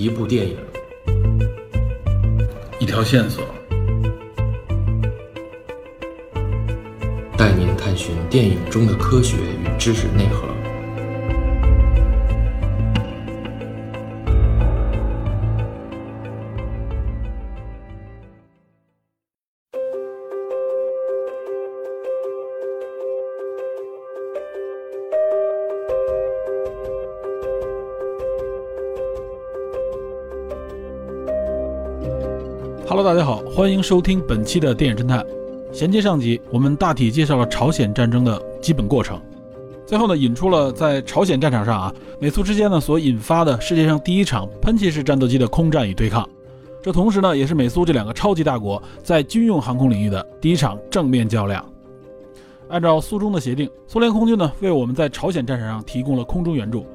一部电影，一条线索，带您探寻电影中的科学与知识内核。欢迎收听本期的电影侦探。衔接上集，我们大体介绍了朝鲜战争的基本过程，最后呢，引出了在朝鲜战场上啊，美苏之间呢所引发的世界上第一场喷气式战斗机的空战与对抗。这同时呢，也是美苏这两个超级大国在军用航空领域的第一场正面较量。按照苏中的协定，苏联空军呢为我们在朝鲜战场上提供了空中援助，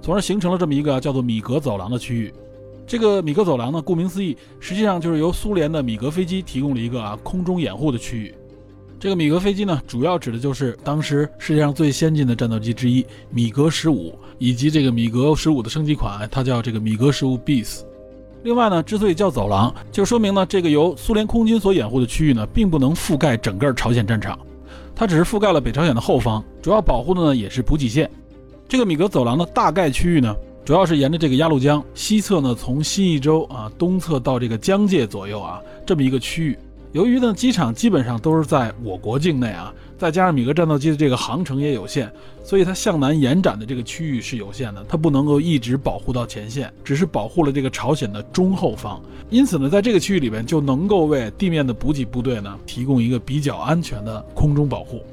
从而形成了这么一个叫做米格走廊的区域。这个米格走廊呢，顾名思义，实际上就是由苏联的米格飞机提供了一个啊空中掩护的区域。这个米格飞机呢，主要指的就是当时世界上最先进的战斗机之一米格十五，以及这个米格十五的升级款，它叫这个米格十五 bis。另外呢，之所以叫走廊，就说明呢，这个由苏联空军所掩护的区域呢，并不能覆盖整个朝鲜战场，它只是覆盖了北朝鲜的后方，主要保护的呢也是补给线。这个米格走廊的大概区域呢。主要是沿着这个鸭绿江西侧呢，从新义州啊东侧到这个江界左右啊这么一个区域。由于呢机场基本上都是在我国境内啊，再加上米格战斗机的这个航程也有限，所以它向南延展的这个区域是有限的，它不能够一直保护到前线，只是保护了这个朝鲜的中后方。因此呢，在这个区域里边就能够为地面的补给部队呢提供一个比较安全的空中保护。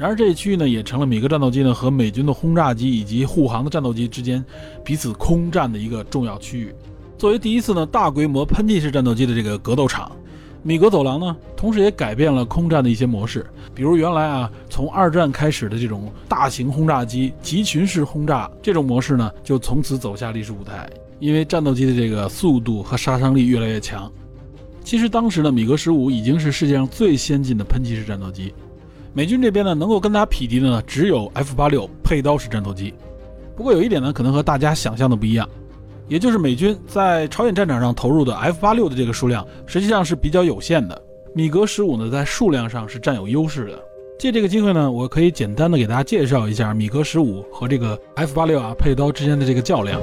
然而，这一区域呢，也成了米格战斗机呢和美军的轰炸机以及护航的战斗机之间彼此空战的一个重要区域。作为第一次呢大规模喷气式战斗机的这个格斗场，米格走廊呢，同时也改变了空战的一些模式。比如原来啊，从二战开始的这种大型轰炸机集群式轰炸这种模式呢，就从此走下历史舞台。因为战斗机的这个速度和杀伤力越来越强。其实当时的米格十五已经是世界上最先进的喷气式战斗机。美军这边呢，能够跟它匹敌的呢，只有 F 八六配刀式战斗机。不过有一点呢，可能和大家想象的不一样，也就是美军在朝鲜战场上投入的 F 八六的这个数量，实际上是比较有限的。米格十五呢，在数量上是占有优势的。借这个机会呢，我可以简单的给大家介绍一下米格十五和这个 F 八六啊配刀之间的这个较量。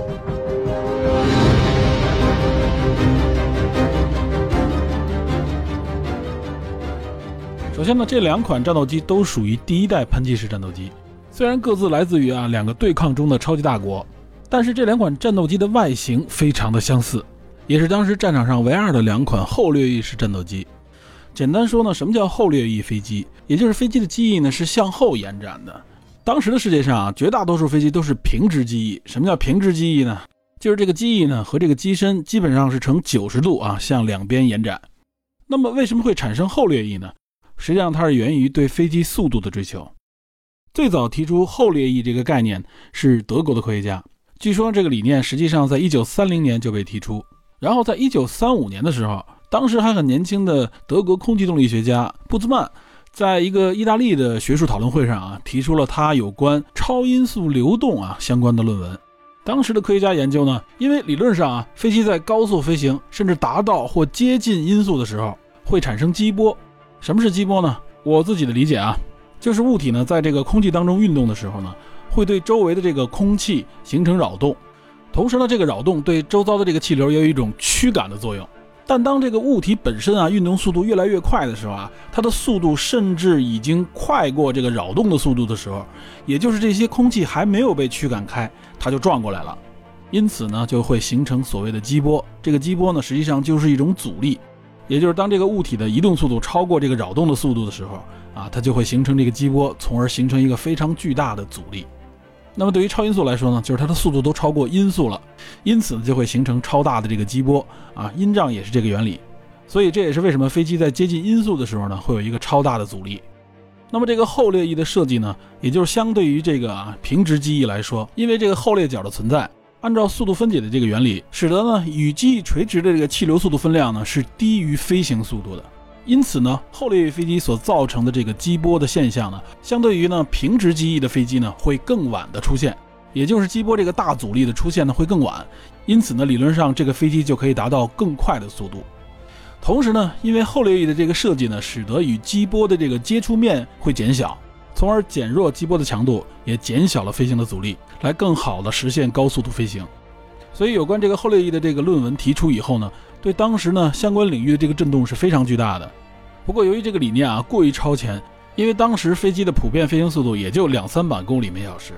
首先呢，这两款战斗机都属于第一代喷气式战斗机，虽然各自来自于啊两个对抗中的超级大国，但是这两款战斗机的外形非常的相似，也是当时战场上唯二的两款后掠翼式战斗机。简单说呢，什么叫后掠翼飞机？也就是飞机的机翼呢是向后延展的。当时的世界上啊，绝大多数飞机都是平直机翼。什么叫平直机翼呢？就是这个机翼呢和这个机身基本上是呈九十度啊向两边延展。那么为什么会产生后掠翼呢？实际上，它是源于对飞机速度的追求。最早提出后掠翼这个概念是德国的科学家。据说这个理念实际上在1930年就被提出。然后在1935年的时候，当时还很年轻的德国空气动力学家布兹曼，在一个意大利的学术讨论会上啊，提出了他有关超音速流动啊相关的论文。当时的科学家研究呢，因为理论上啊，飞机在高速飞行，甚至达到或接近音速的时候，会产生激波。什么是激波呢？我自己的理解啊，就是物体呢在这个空气当中运动的时候呢，会对周围的这个空气形成扰动，同时呢，这个扰动对周遭的这个气流也有一种驱赶的作用。但当这个物体本身啊运动速度越来越快的时候啊，它的速度甚至已经快过这个扰动的速度的时候，也就是这些空气还没有被驱赶开，它就撞过来了，因此呢，就会形成所谓的激波。这个激波呢，实际上就是一种阻力。也就是当这个物体的移动速度超过这个扰动的速度的时候，啊，它就会形成这个激波，从而形成一个非常巨大的阻力。那么对于超音速来说呢，就是它的速度都超过音速了，因此呢就会形成超大的这个激波。啊，音障也是这个原理。所以这也是为什么飞机在接近音速的时候呢，会有一个超大的阻力。那么这个后掠翼的设计呢，也就是相对于这个啊平直机翼来说，因为这个后掠角的存在。按照速度分解的这个原理，使得呢与机翼垂直的这个气流速度分量呢是低于飞行速度的，因此呢后掠翼飞机所造成的这个激波的现象呢，相对于呢平直机翼的飞机呢会更晚的出现，也就是激波这个大阻力的出现呢会更晚，因此呢，理论上这个飞机就可以达到更快的速度。同时呢，因为后掠翼的这个设计呢，使得与机波的这个接触面会减小，从而减弱激波的强度，也减小了飞行的阻力，来更好的实现高速度飞行。所以，有关这个后掠翼的这个论文提出以后呢，对当时呢相关领域的这个震动是非常巨大的。不过，由于这个理念啊过于超前，因为当时飞机的普遍飞行速度也就两三百公里每小时。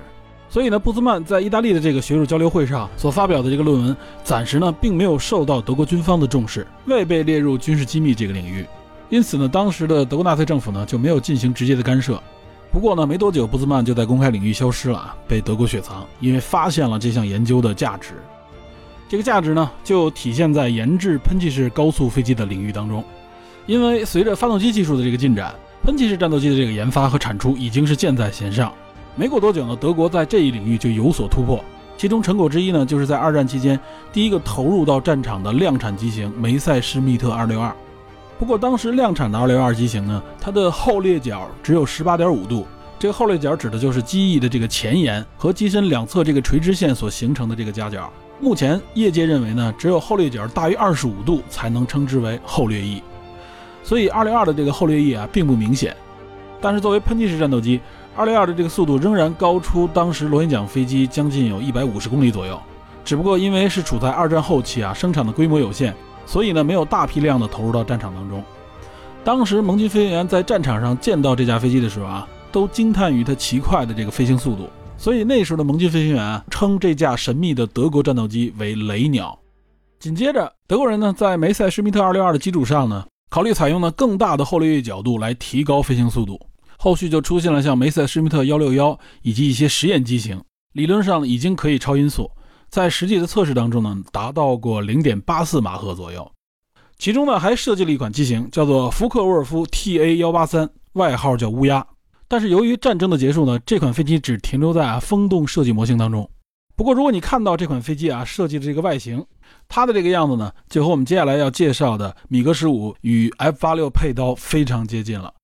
所以呢，布兹曼在意大利的这个学术交流会上所发表的这个论文，暂时呢并没有受到德国军方的重视，未被列入军事机密这个领域。因此呢，当时的德国纳粹政府呢就没有进行直接的干涉。不过呢，没多久，布兹曼就在公开领域消失了，被德国雪藏，因为发现了这项研究的价值。这个价值呢，就体现在研制喷气式高速飞机的领域当中。因为随着发动机技术的这个进展，喷气式战斗机的这个研发和产出已经是箭在弦上。没过多久呢，德国在这一领域就有所突破。其中成果之一呢，就是在二战期间第一个投入到战场的量产机型梅塞施密特262。不过当时量产的262机型呢，它的后裂角只有18.5度。这个后裂角指的就是机翼的这个前沿和机身两侧这个垂直线所形成的这个夹角。目前业界认为呢，只有后裂角大于25度才能称之为后掠翼。所以262的这个后掠翼啊，并不明显。但是作为喷气式战斗机，二六二的这个速度仍然高出当时螺旋桨飞机将近有一百五十公里左右，只不过因为是处在二战后期啊，生产的规模有限，所以呢没有大批量的投入到战场当中。当时盟军飞行员在战场上见到这架飞机的时候啊，都惊叹于它奇快的这个飞行速度，所以那时候的盟军飞行员称这架神秘的德国战斗机为“雷鸟”。紧接着，德国人呢在梅塞施密特二六二的基础上呢，考虑采用呢更大的后掠翼角度来提高飞行速度。后续就出现了像梅塞施密特幺六幺以及一些实验机型，理论上已经可以超音速，在实际的测试当中呢，达到过零点八四马赫左右。其中呢，还设计了一款机型，叫做福克沃尔夫 TA 幺八三，外号叫乌鸦。但是由于战争的结束呢，这款飞机只停留在啊风洞设计模型当中。不过如果你看到这款飞机啊设计的这个外形，它的这个样子呢，就和我们接下来要介绍的米格十五与 F 八六配刀非常接近了。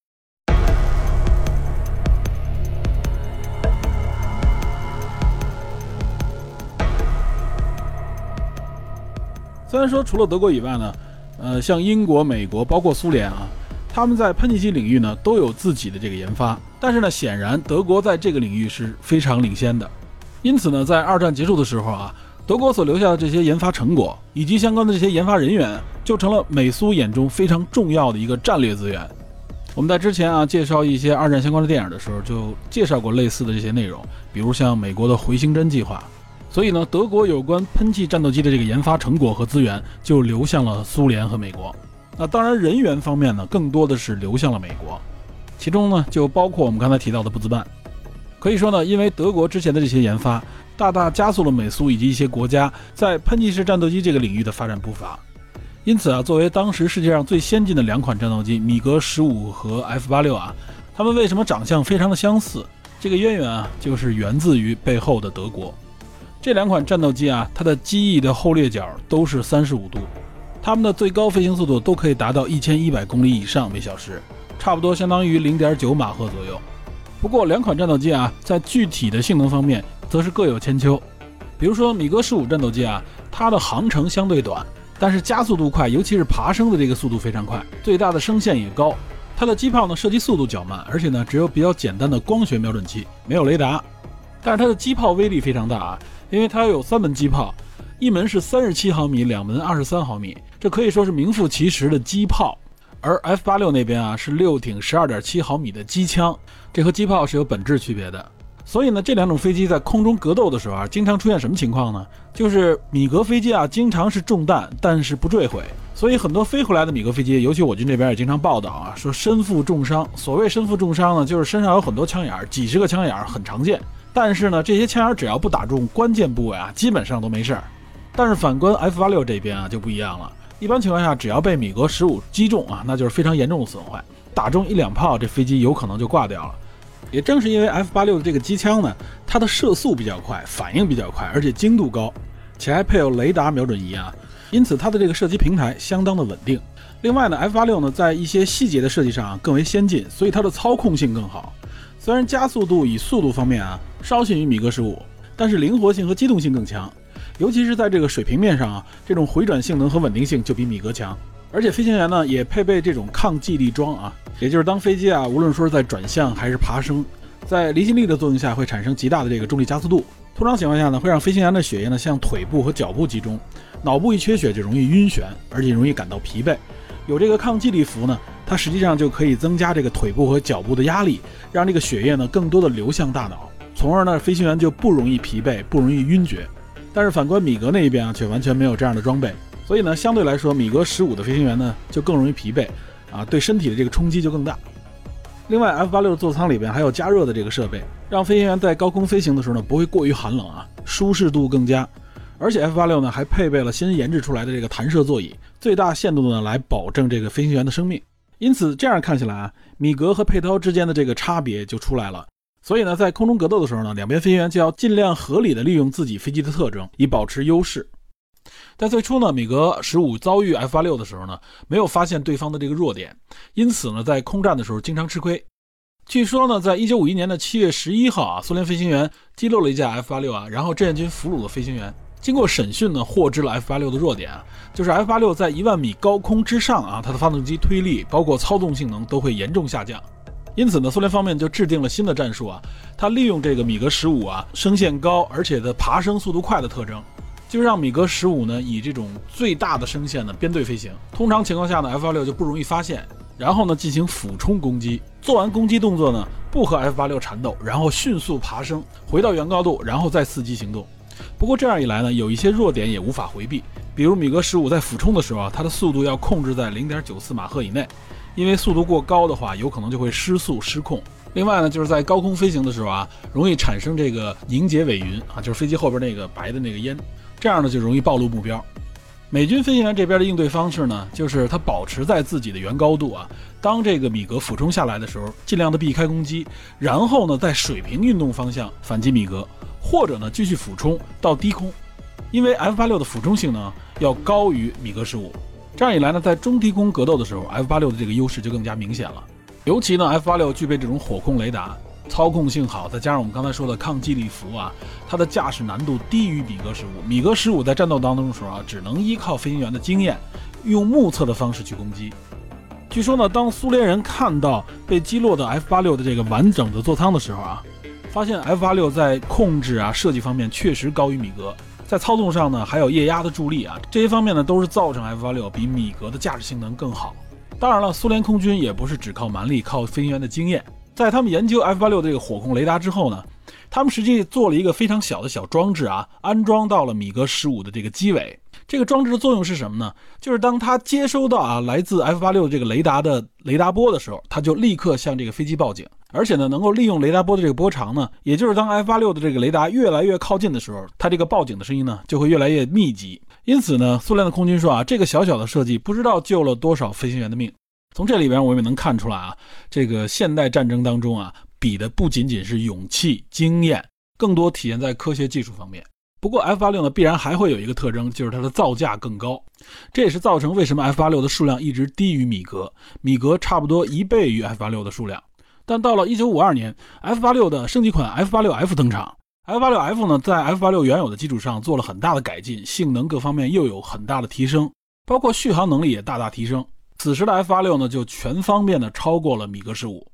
虽然说除了德国以外呢，呃，像英国、美国，包括苏联啊，他们在喷气机领域呢都有自己的这个研发，但是呢，显然德国在这个领域是非常领先的。因此呢，在二战结束的时候啊，德国所留下的这些研发成果以及相关的这些研发人员，就成了美苏眼中非常重要的一个战略资源。我们在之前啊介绍一些二战相关的电影的时候，就介绍过类似的这些内容，比如像美国的回形针计划。所以呢，德国有关喷气战斗机的这个研发成果和资源就流向了苏联和美国。那当然，人员方面呢，更多的是流向了美国，其中呢就包括我们刚才提到的布兹曼。可以说呢，因为德国之前的这些研发，大大加速了美苏以及一些国家在喷气式战斗机这个领域的发展步伐。因此啊，作为当时世界上最先进的两款战斗机，米格十五和 F 八六啊，它们为什么长相非常的相似？这个渊源啊，就是源自于背后的德国。这两款战斗机啊，它的机翼的后掠角都是三十五度，它们的最高飞行速度都可以达到一千一百公里以上每小时，差不多相当于零点九马赫左右。不过两款战斗机啊，在具体的性能方面则是各有千秋。比如说米格十五战斗机啊，它的航程相对短，但是加速度快，尤其是爬升的这个速度非常快，最大的升限也高。它的机炮呢，射击速度较慢，而且呢，只有比较简单的光学瞄准器，没有雷达，但是它的机炮威力非常大啊。因为它有三门机炮，一门是三十七毫米，两门二十三毫米，这可以说是名副其实的机炮。而 F 八六那边啊是六挺十二点七毫米的机枪，这和机炮是有本质区别的。所以呢，这两种飞机在空中格斗的时候啊，经常出现什么情况呢？就是米格飞机啊，经常是中弹，但是不坠毁。所以很多飞回来的米格飞机，尤其我军这边也经常报道啊，说身负重伤。所谓身负重伤呢，就是身上有很多枪眼，几十个枪眼，很常见。但是呢，这些枪眼只要不打中关键部位啊，基本上都没事儿。但是反观 F 八六这边啊就不一样了，一般情况下只要被米格十五击中啊，那就是非常严重的损坏，打中一两炮，这飞机有可能就挂掉了。也正是因为 F 八六的这个机枪呢，它的射速比较快，反应比较快，而且精度高，且还配有雷达瞄准仪啊，因此它的这个射击平台相当的稳定。另外呢，F 八六呢在一些细节的设计上更为先进，所以它的操控性更好。虽然加速度与速度方面啊稍逊于米格十五，但是灵活性和机动性更强。尤其是在这个水平面上啊，这种回转性能和稳定性就比米格强。而且飞行员呢也配备这种抗寄力桩啊，也就是当飞机啊无论说是在转向还是爬升，在离心力的作用下会产生极大的这个重力加速度。通常情况下呢，会让飞行员的血液呢向腿部和脚部集中，脑部一缺血就容易晕眩，而且容易感到疲惫。有这个抗寄力服呢，它实际上就可以增加这个腿部和脚部的压力，让这个血液呢更多的流向大脑，从而呢飞行员就不容易疲惫，不容易晕厥。但是反观米格那一边啊，却完全没有这样的装备。所以呢，相对来说，米格十五的飞行员呢就更容易疲惫，啊，对身体的这个冲击就更大。另外，F 八六座舱里边还有加热的这个设备，让飞行员在高空飞行的时候呢不会过于寒冷啊，舒适度更佳。而且 F 八六呢还配备了新研制出来的这个弹射座椅，最大限度的呢来保证这个飞行员的生命。因此，这样看起来啊，米格和佩涛之间的这个差别就出来了。所以呢，在空中格斗的时候呢，两边飞行员就要尽量合理的利用自己飞机的特征，以保持优势。在最初呢，米格十五遭遇 F 八六的时候呢，没有发现对方的这个弱点，因此呢，在空战的时候经常吃亏。据说呢，在一九五一年的七月十一号啊，苏联飞行员击落了一架 F 八六啊，然后志愿军俘虏了飞行员。经过审讯呢，获知了 F 八六的弱点啊，就是 F 八六在一万米高空之上啊，它的发动机推力包括操纵性能都会严重下降。因此呢，苏联方面就制定了新的战术啊，它利用这个米格十五啊升限高，而且的爬升速度快的特征。就让米格十五呢以这种最大的升限呢编队飞行，通常情况下呢 F 八六就不容易发现，然后呢进行俯冲攻击，做完攻击动作呢不和 F 八六缠斗，然后迅速爬升回到原高度，然后再伺机行动。不过这样一来呢，有一些弱点也无法回避，比如米格十五在俯冲的时候啊，它的速度要控制在零点九四马赫以内，因为速度过高的话，有可能就会失速失控。另外呢，就是在高空飞行的时候啊，容易产生这个凝结尾云啊，就是飞机后边那个白的那个烟。这样呢就容易暴露目标。美军飞行员这边的应对方式呢，就是他保持在自己的原高度啊，当这个米格俯冲下来的时候，尽量的避开攻击，然后呢在水平运动方向反击米格，或者呢继续俯冲到低空。因为 F 八六的俯冲性能要高于米格十五，这样一来呢，在中低空格斗的时候，F 八六的这个优势就更加明显了。尤其呢，F 八六具备这种火控雷达。操控性好，再加上我们刚才说的抗击力服啊，它的驾驶难度低于米格十五。米格十五在战斗当中的时候啊，只能依靠飞行员的经验，用目测的方式去攻击。据说呢，当苏联人看到被击落的 F 八六的这个完整的座舱的时候啊，发现 F 八六在控制啊设计方面确实高于米格，在操纵上呢还有液压的助力啊，这些方面呢都是造成 F 八六比米格的驾驶性能更好。当然了，苏联空军也不是只靠蛮力，靠飞行员的经验。在他们研究 F 八六这个火控雷达之后呢，他们实际做了一个非常小的小装置啊，安装到了米格十五的这个机尾。这个装置的作用是什么呢？就是当它接收到啊来自 F 八六这个雷达的雷达波的时候，它就立刻向这个飞机报警，而且呢能够利用雷达波的这个波长呢，也就是当 F 八六的这个雷达越来越靠近的时候，它这个报警的声音呢就会越来越密集。因此呢，苏联的空军说啊，这个小小的设计不知道救了多少飞行员的命。从这里边我们也能看出来啊，这个现代战争当中啊，比的不仅仅是勇气、经验，更多体现在科学技术方面。不过 F 八六呢，必然还会有一个特征，就是它的造价更高，这也是造成为什么 F 八六的数量一直低于米格，米格差不多一倍于 F 八六的数量。但到了一九五二年，F 八六的升级款 F 八六 F 登场，F 八六 F 呢，在 F 八六原有的基础上做了很大的改进，性能各方面又有很大的提升，包括续航能力也大大提升。此时的 F 八六呢，就全方面的超过了米格十五。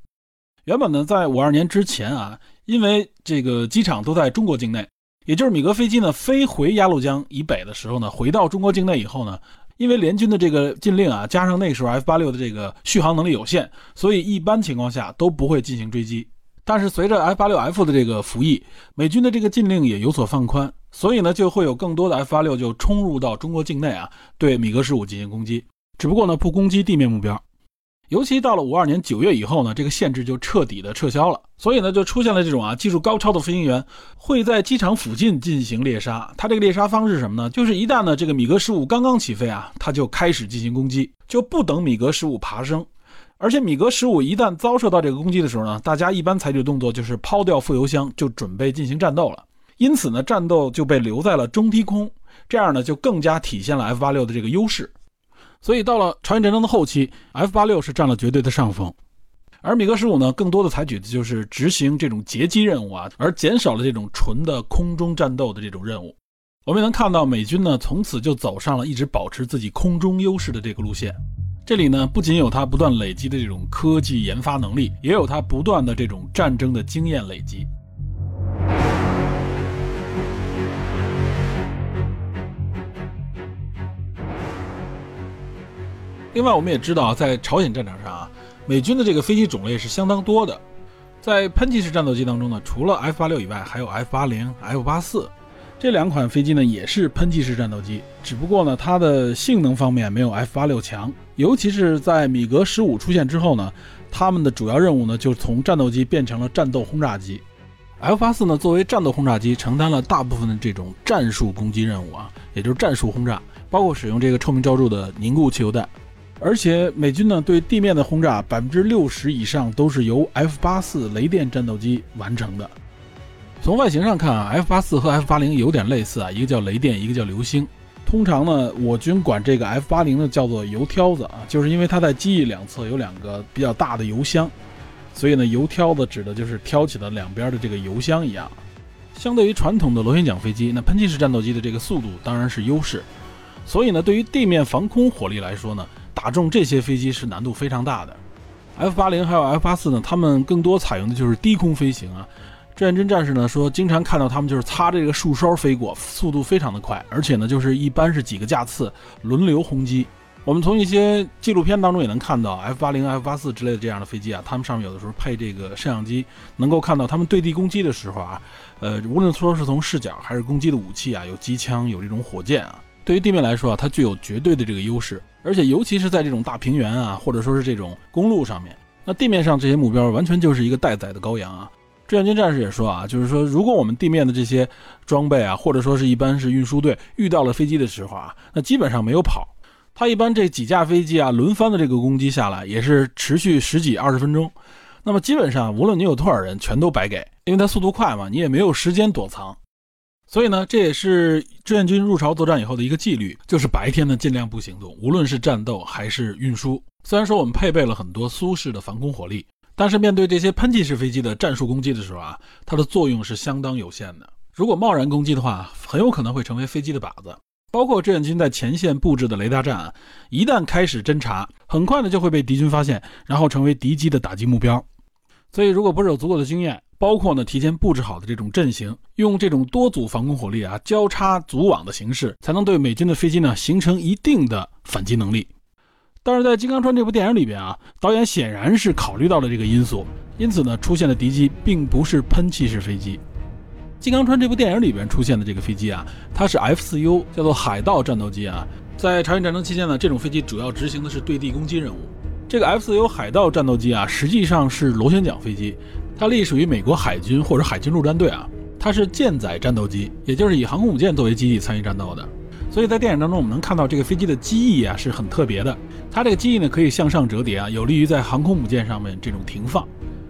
原本呢，在五二年之前啊，因为这个机场都在中国境内，也就是米格飞机呢飞回鸭绿江以北的时候呢，回到中国境内以后呢，因为联军的这个禁令啊，加上那时候 F 八六的这个续航能力有限，所以一般情况下都不会进行追击。但是随着 F 八六 F 的这个服役，美军的这个禁令也有所放宽，所以呢，就会有更多的 F 八六就冲入到中国境内啊，对米格十五进行攻击。只不过呢，不攻击地面目标，尤其到了五二年九月以后呢，这个限制就彻底的撤销了。所以呢，就出现了这种啊技术高超的飞行员会在机场附近进行猎杀。他这个猎杀方式是什么呢？就是一旦呢这个米格十五刚刚起飞啊，他就开始进行攻击，就不等米格十五爬升。而且米格十五一旦遭受到这个攻击的时候呢，大家一般采取动作就是抛掉副油箱，就准备进行战斗了。因此呢，战斗就被留在了中低空，这样呢就更加体现了 F 八六的这个优势。所以到了朝鲜战争的后期，F 八六是占了绝对的上风，而米格十五呢，更多的采取的就是执行这种截击任务啊，而减少了这种纯的空中战斗的这种任务。我们能看到美军呢从此就走上了一直保持自己空中优势的这个路线。这里呢不仅有它不断累积的这种科技研发能力，也有它不断的这种战争的经验累积。另外，我们也知道，在朝鲜战场上啊，美军的这个飞机种类是相当多的。在喷气式战斗机当中呢，除了 F 八六以外，还有 F 八零、F 八四这两款飞机呢，也是喷气式战斗机。只不过呢，它的性能方面没有 F 八六强。尤其是在米格十五出现之后呢，他们的主要任务呢，就从战斗机变成了战斗轰炸机。F 八四呢，作为战斗轰炸机，承担了大部分的这种战术攻击任务啊，也就是战术轰炸，包括使用这个臭名昭著的凝固汽油弹。而且美军呢对地面的轰炸百分之六十以上都是由 F 八四雷电战斗机完成的。从外形上看啊，F 八四和 F 八零有点类似啊，一个叫雷电，一个叫流星。通常呢，我军管这个 F 八零呢叫做油挑子啊，就是因为它在机翼两侧有两个比较大的油箱，所以呢，油挑子指的就是挑起的两边的这个油箱一样。相对于传统的螺旋桨飞机，那喷气式战斗机的这个速度当然是优势，所以呢，对于地面防空火力来说呢。打中这些飞机是难度非常大的，F 八零还有 F 八四呢，他们更多采用的就是低空飞行啊。志愿军战士呢说，经常看到他们就是擦着这个树梢飞过，速度非常的快，而且呢就是一般是几个架次轮流轰击。我们从一些纪录片当中也能看到 F 八零、F 八四之类的这样的飞机啊，他们上面有的时候配这个摄像机，能够看到他们对地攻击的时候啊，呃，无论说是从视角还是攻击的武器啊，有机枪，有这种火箭啊。对于地面来说啊，它具有绝对的这个优势，而且尤其是在这种大平原啊，或者说是这种公路上面，那地面上这些目标完全就是一个待宰的羔羊啊。志愿军战士也说啊，就是说如果我们地面的这些装备啊，或者说是一般是运输队遇到了飞机的时候啊，那基本上没有跑，它一般这几架飞机啊轮番的这个攻击下来，也是持续十几二十分钟，那么基本上无论你有多少人，全都白给，因为它速度快嘛，你也没有时间躲藏。所以呢，这也是志愿军入朝作战以后的一个纪律，就是白天呢尽量不行动，无论是战斗还是运输。虽然说我们配备了很多苏式的防空火力，但是面对这些喷气式飞机的战术攻击的时候啊，它的作用是相当有限的。如果贸然攻击的话，很有可能会成为飞机的靶子。包括志愿军在前线布置的雷达站啊，一旦开始侦察，很快呢就会被敌军发现，然后成为敌机的打击目标。所以，如果不是有足够的经验，包括呢，提前布置好的这种阵型，用这种多组防空火力啊，交叉组网的形式，才能对美军的飞机呢形成一定的反击能力。但是在《金刚川》这部电影里边啊，导演显然是考虑到了这个因素，因此呢，出现的敌机并不是喷气式飞机。《金刚川》这部电影里边出现的这个飞机啊，它是 F-4U，叫做海盗战斗机啊。在朝鲜战争期间呢，这种飞机主要执行的是对地攻击任务。这个 F-4U 海盗战斗机啊，实际上是螺旋桨飞机。它隶属于美国海军或者海军陆战队啊，它是舰载战斗机，也就是以航空母舰作为基地参与战斗的。所以在电影当中，我们能看到这个飞机的机翼啊是很特别的，它这个机翼呢可以向上折叠啊，有利于在航空母舰上面这种停放。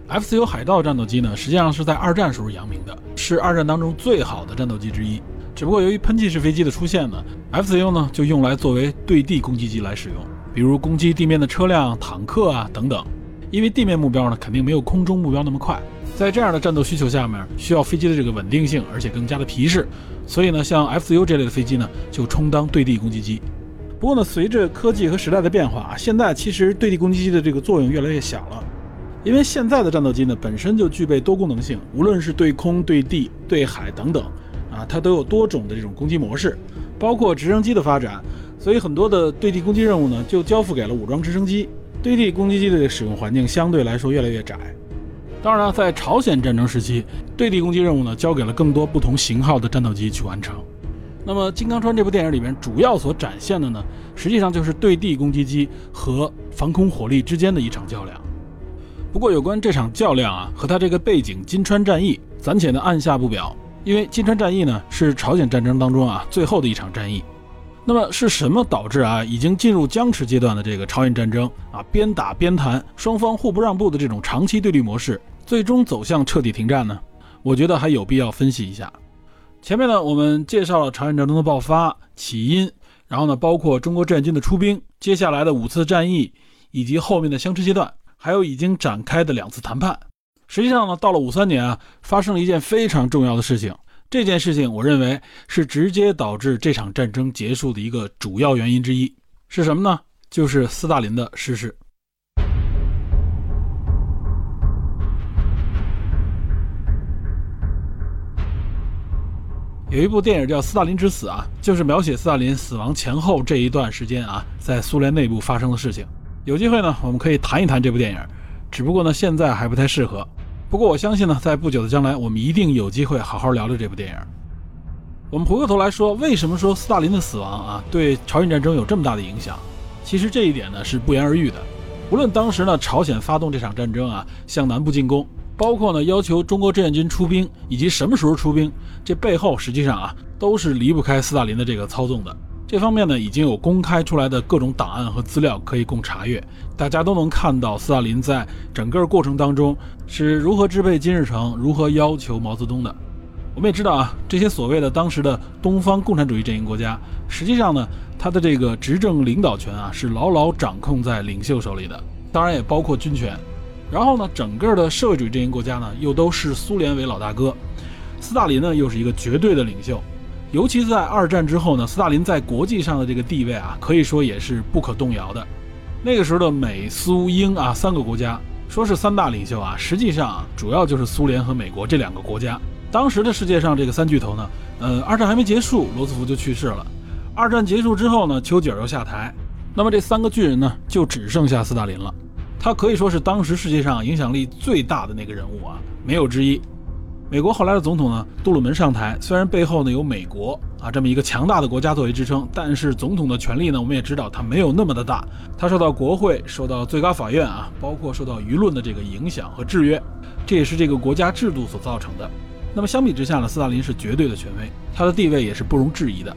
F-4U 海盗战斗机呢，实际上是在二战时候扬名的，是二战当中最好的战斗机之一。只不过由于喷气式飞机的出现呢，F-4U 呢就用来作为对地攻击机来使用，比如攻击地面的车辆、坦克啊等等。因为地面目标呢，肯定没有空中目标那么快，在这样的战斗需求下面，需要飞机的这个稳定性，而且更加的皮实，所以呢，像 F-4U 这类的飞机呢，就充当对地攻击机。不过呢，随着科技和时代的变化，现在其实对地攻击机的这个作用越来越小了，因为现在的战斗机呢，本身就具备多功能性，无论是对空、对地、对海等等，啊，它都有多种的这种攻击模式，包括直升机的发展，所以很多的对地攻击任务呢，就交付给了武装直升机。对地攻击机的使用环境相对来说越来越窄。当然了，在朝鲜战争时期，对地攻击任务呢交给了更多不同型号的战斗机去完成。那么，《金刚川》这部电影里面主要所展现的呢，实际上就是对地攻击机和防空火力之间的一场较量。不过，有关这场较量啊和它这个背景金川战役，暂且呢按下不表，因为金川战役呢是朝鲜战争当中啊最后的一场战役。那么是什么导致啊已经进入僵持阶段的这个朝鲜战争啊边打边谈，双方互不让步的这种长期对立模式，最终走向彻底停战呢？我觉得还有必要分析一下。前面呢我们介绍了朝鲜战争的爆发起因，然后呢包括中国志愿军的出兵，接下来的五次战役，以及后面的相持阶段，还有已经展开的两次谈判。实际上呢到了五三年啊，发生了一件非常重要的事情。这件事情，我认为是直接导致这场战争结束的一个主要原因之一，是什么呢？就是斯大林的逝世。有一部电影叫《斯大林之死》啊，就是描写斯大林死亡前后这一段时间啊，在苏联内部发生的事情。有机会呢，我们可以谈一谈这部电影，只不过呢，现在还不太适合。不过我相信呢，在不久的将来，我们一定有机会好好聊聊这部电影。我们回过头来说，为什么说斯大林的死亡啊，对朝鲜战争有这么大的影响？其实这一点呢，是不言而喻的。无论当时呢，朝鲜发动这场战争啊，向南部进攻。包括呢，要求中国志愿军出兵以及什么时候出兵，这背后实际上啊都是离不开斯大林的这个操纵的。这方面呢，已经有公开出来的各种档案和资料可以供查阅，大家都能看到斯大林在整个过程当中是如何支配金日成，如何要求毛泽东的。我们也知道啊，这些所谓的当时的东方共产主义阵营国家，实际上呢，他的这个执政领导权啊是牢牢掌控在领袖手里的，当然也包括军权。然后呢，整个的社会主义阵营国家呢，又都是苏联为老大哥，斯大林呢又是一个绝对的领袖，尤其是在二战之后呢，斯大林在国际上的这个地位啊，可以说也是不可动摇的。那个时候的美苏英啊三个国家，说是三大领袖啊，实际上，主要就是苏联和美国这两个国家。当时的世界上这个三巨头呢，呃，二战还没结束，罗斯福就去世了。二战结束之后呢，丘吉尔又下台，那么这三个巨人呢，就只剩下斯大林了。他可以说是当时世界上影响力最大的那个人物啊，没有之一。美国后来的总统呢，杜鲁门上台，虽然背后呢有美国啊这么一个强大的国家作为支撑，但是总统的权力呢，我们也知道他没有那么的大。他受到国会、受到最高法院啊，包括受到舆论的这个影响和制约，这也是这个国家制度所造成的。那么相比之下呢，斯大林是绝对的权威，他的地位也是不容置疑的。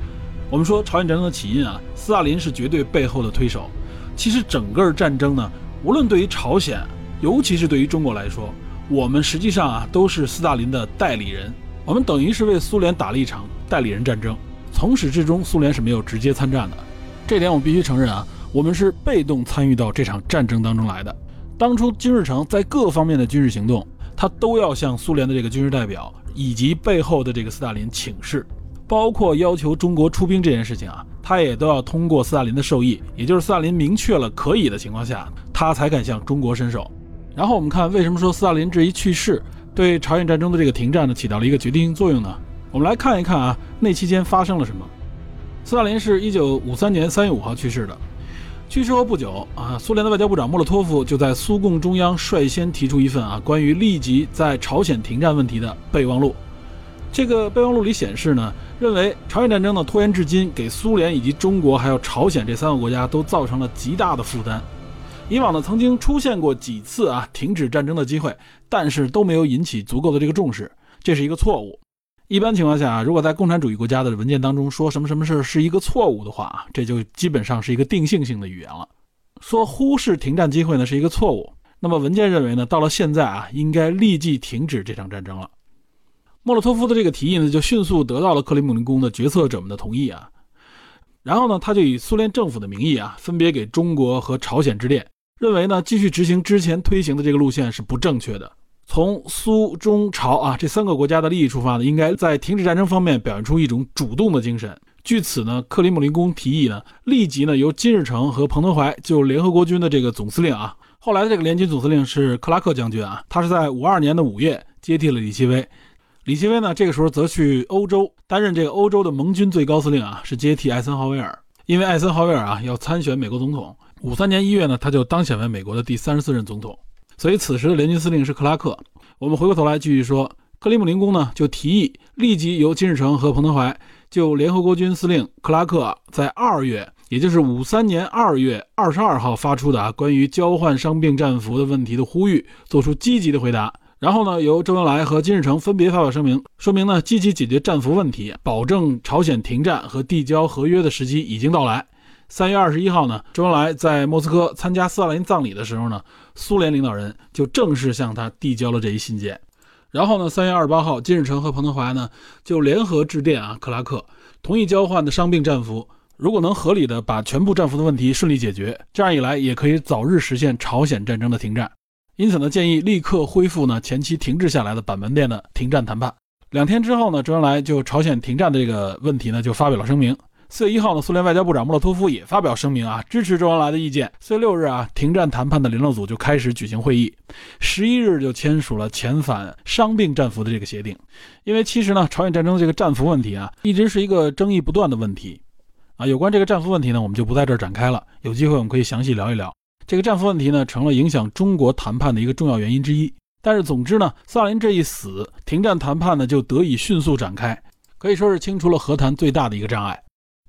我们说朝鲜战争的起因啊，斯大林是绝对背后的推手。其实整个战争呢。无论对于朝鲜，尤其是对于中国来说，我们实际上啊都是斯大林的代理人，我们等于是为苏联打了一场代理人战争。从始至终，苏联是没有直接参战的，这点我必须承认啊，我们是被动参与到这场战争当中来的。当初金日成在各方面的军事行动，他都要向苏联的这个军事代表以及背后的这个斯大林请示。包括要求中国出兵这件事情啊，他也都要通过斯大林的授意，也就是斯大林明确了可以的情况下，他才敢向中国伸手。然后我们看，为什么说斯大林这一去世对朝鲜战争的这个停战呢起到了一个决定性作用呢？我们来看一看啊，那期间发生了什么。斯大林是一九五三年三月五号去世的，去世后不久啊，苏联的外交部长莫洛托夫就在苏共中央率先提出一份啊关于立即在朝鲜停战问题的备忘录。这个备忘录里显示呢。认为朝鲜战争的拖延至今，给苏联以及中国还有朝鲜这三个国家都造成了极大的负担。以往呢，曾经出现过几次啊停止战争的机会，但是都没有引起足够的这个重视，这是一个错误。一般情况下啊，如果在共产主义国家的文件当中说什么什么事是一个错误的话啊，这就基本上是一个定性性的语言了。说忽视停战机会呢是一个错误，那么文件认为呢，到了现在啊，应该立即停止这场战争了。莫洛托夫的这个提议呢，就迅速得到了克里姆林宫的决策者们的同意啊。然后呢，他就以苏联政府的名义啊，分别给中国和朝鲜致电，认为呢，继续执行之前推行的这个路线是不正确的。从苏中朝啊这三个国家的利益出发呢，应该在停止战争方面表现出一种主动的精神。据此呢，克里姆林宫提议呢，立即呢由金日成和彭德怀就联合国军的这个总司令啊，后来的这个联军总司令是克拉克将军啊，他是在五二年的五月接替了李奇微。李奇微呢，这个时候则去欧洲担任这个欧洲的盟军最高司令啊，是接替艾森豪威尔。因为艾森豪威尔啊要参选美国总统，五三年一月呢，他就当选为美国的第三十四任总统。所以此时的联军司令是克拉克。我们回过头来继续说，克里姆林宫呢就提议立即由金日成和彭德怀就联合国军司令克拉克在二月，也就是五三年二月二十二号发出的啊关于交换伤病战俘的问题的呼吁，做出积极的回答。然后呢，由周恩来和金日成分别发表声明，说明呢积极解决战俘问题，保证朝鲜停战和递交合约的时机已经到来。三月二十一号呢，周恩来在莫斯科参加斯大林葬礼的时候呢，苏联领导人就正式向他递交了这一信件。然后呢，三月二十八号，金日成和彭德怀呢就联合致电啊克拉克，同意交换的伤病战俘，如果能合理的把全部战俘的问题顺利解决，这样一来也可以早日实现朝鲜战争的停战。因此呢，建议立刻恢复呢前期停滞下来的板门店的停战谈判。两天之后呢，周恩来就朝鲜停战的这个问题呢，就发表了声明。四月一号呢，苏联外交部长莫洛托夫也发表声明啊，支持周恩来的意见。四月六日啊，停战谈判的联络组就开始举行会议，十一日就签署了遣返伤病战俘的这个协定。因为其实呢，朝鲜战争这个战俘问题啊，一直是一个争议不断的问题啊。有关这个战俘问题呢，我们就不在这儿展开了，有机会我们可以详细聊一聊。这个战俘问题呢，成了影响中国谈判的一个重要原因之一。但是总之呢，斯大林这一死，停战谈判呢就得以迅速展开，可以说是清除了和谈最大的一个障碍。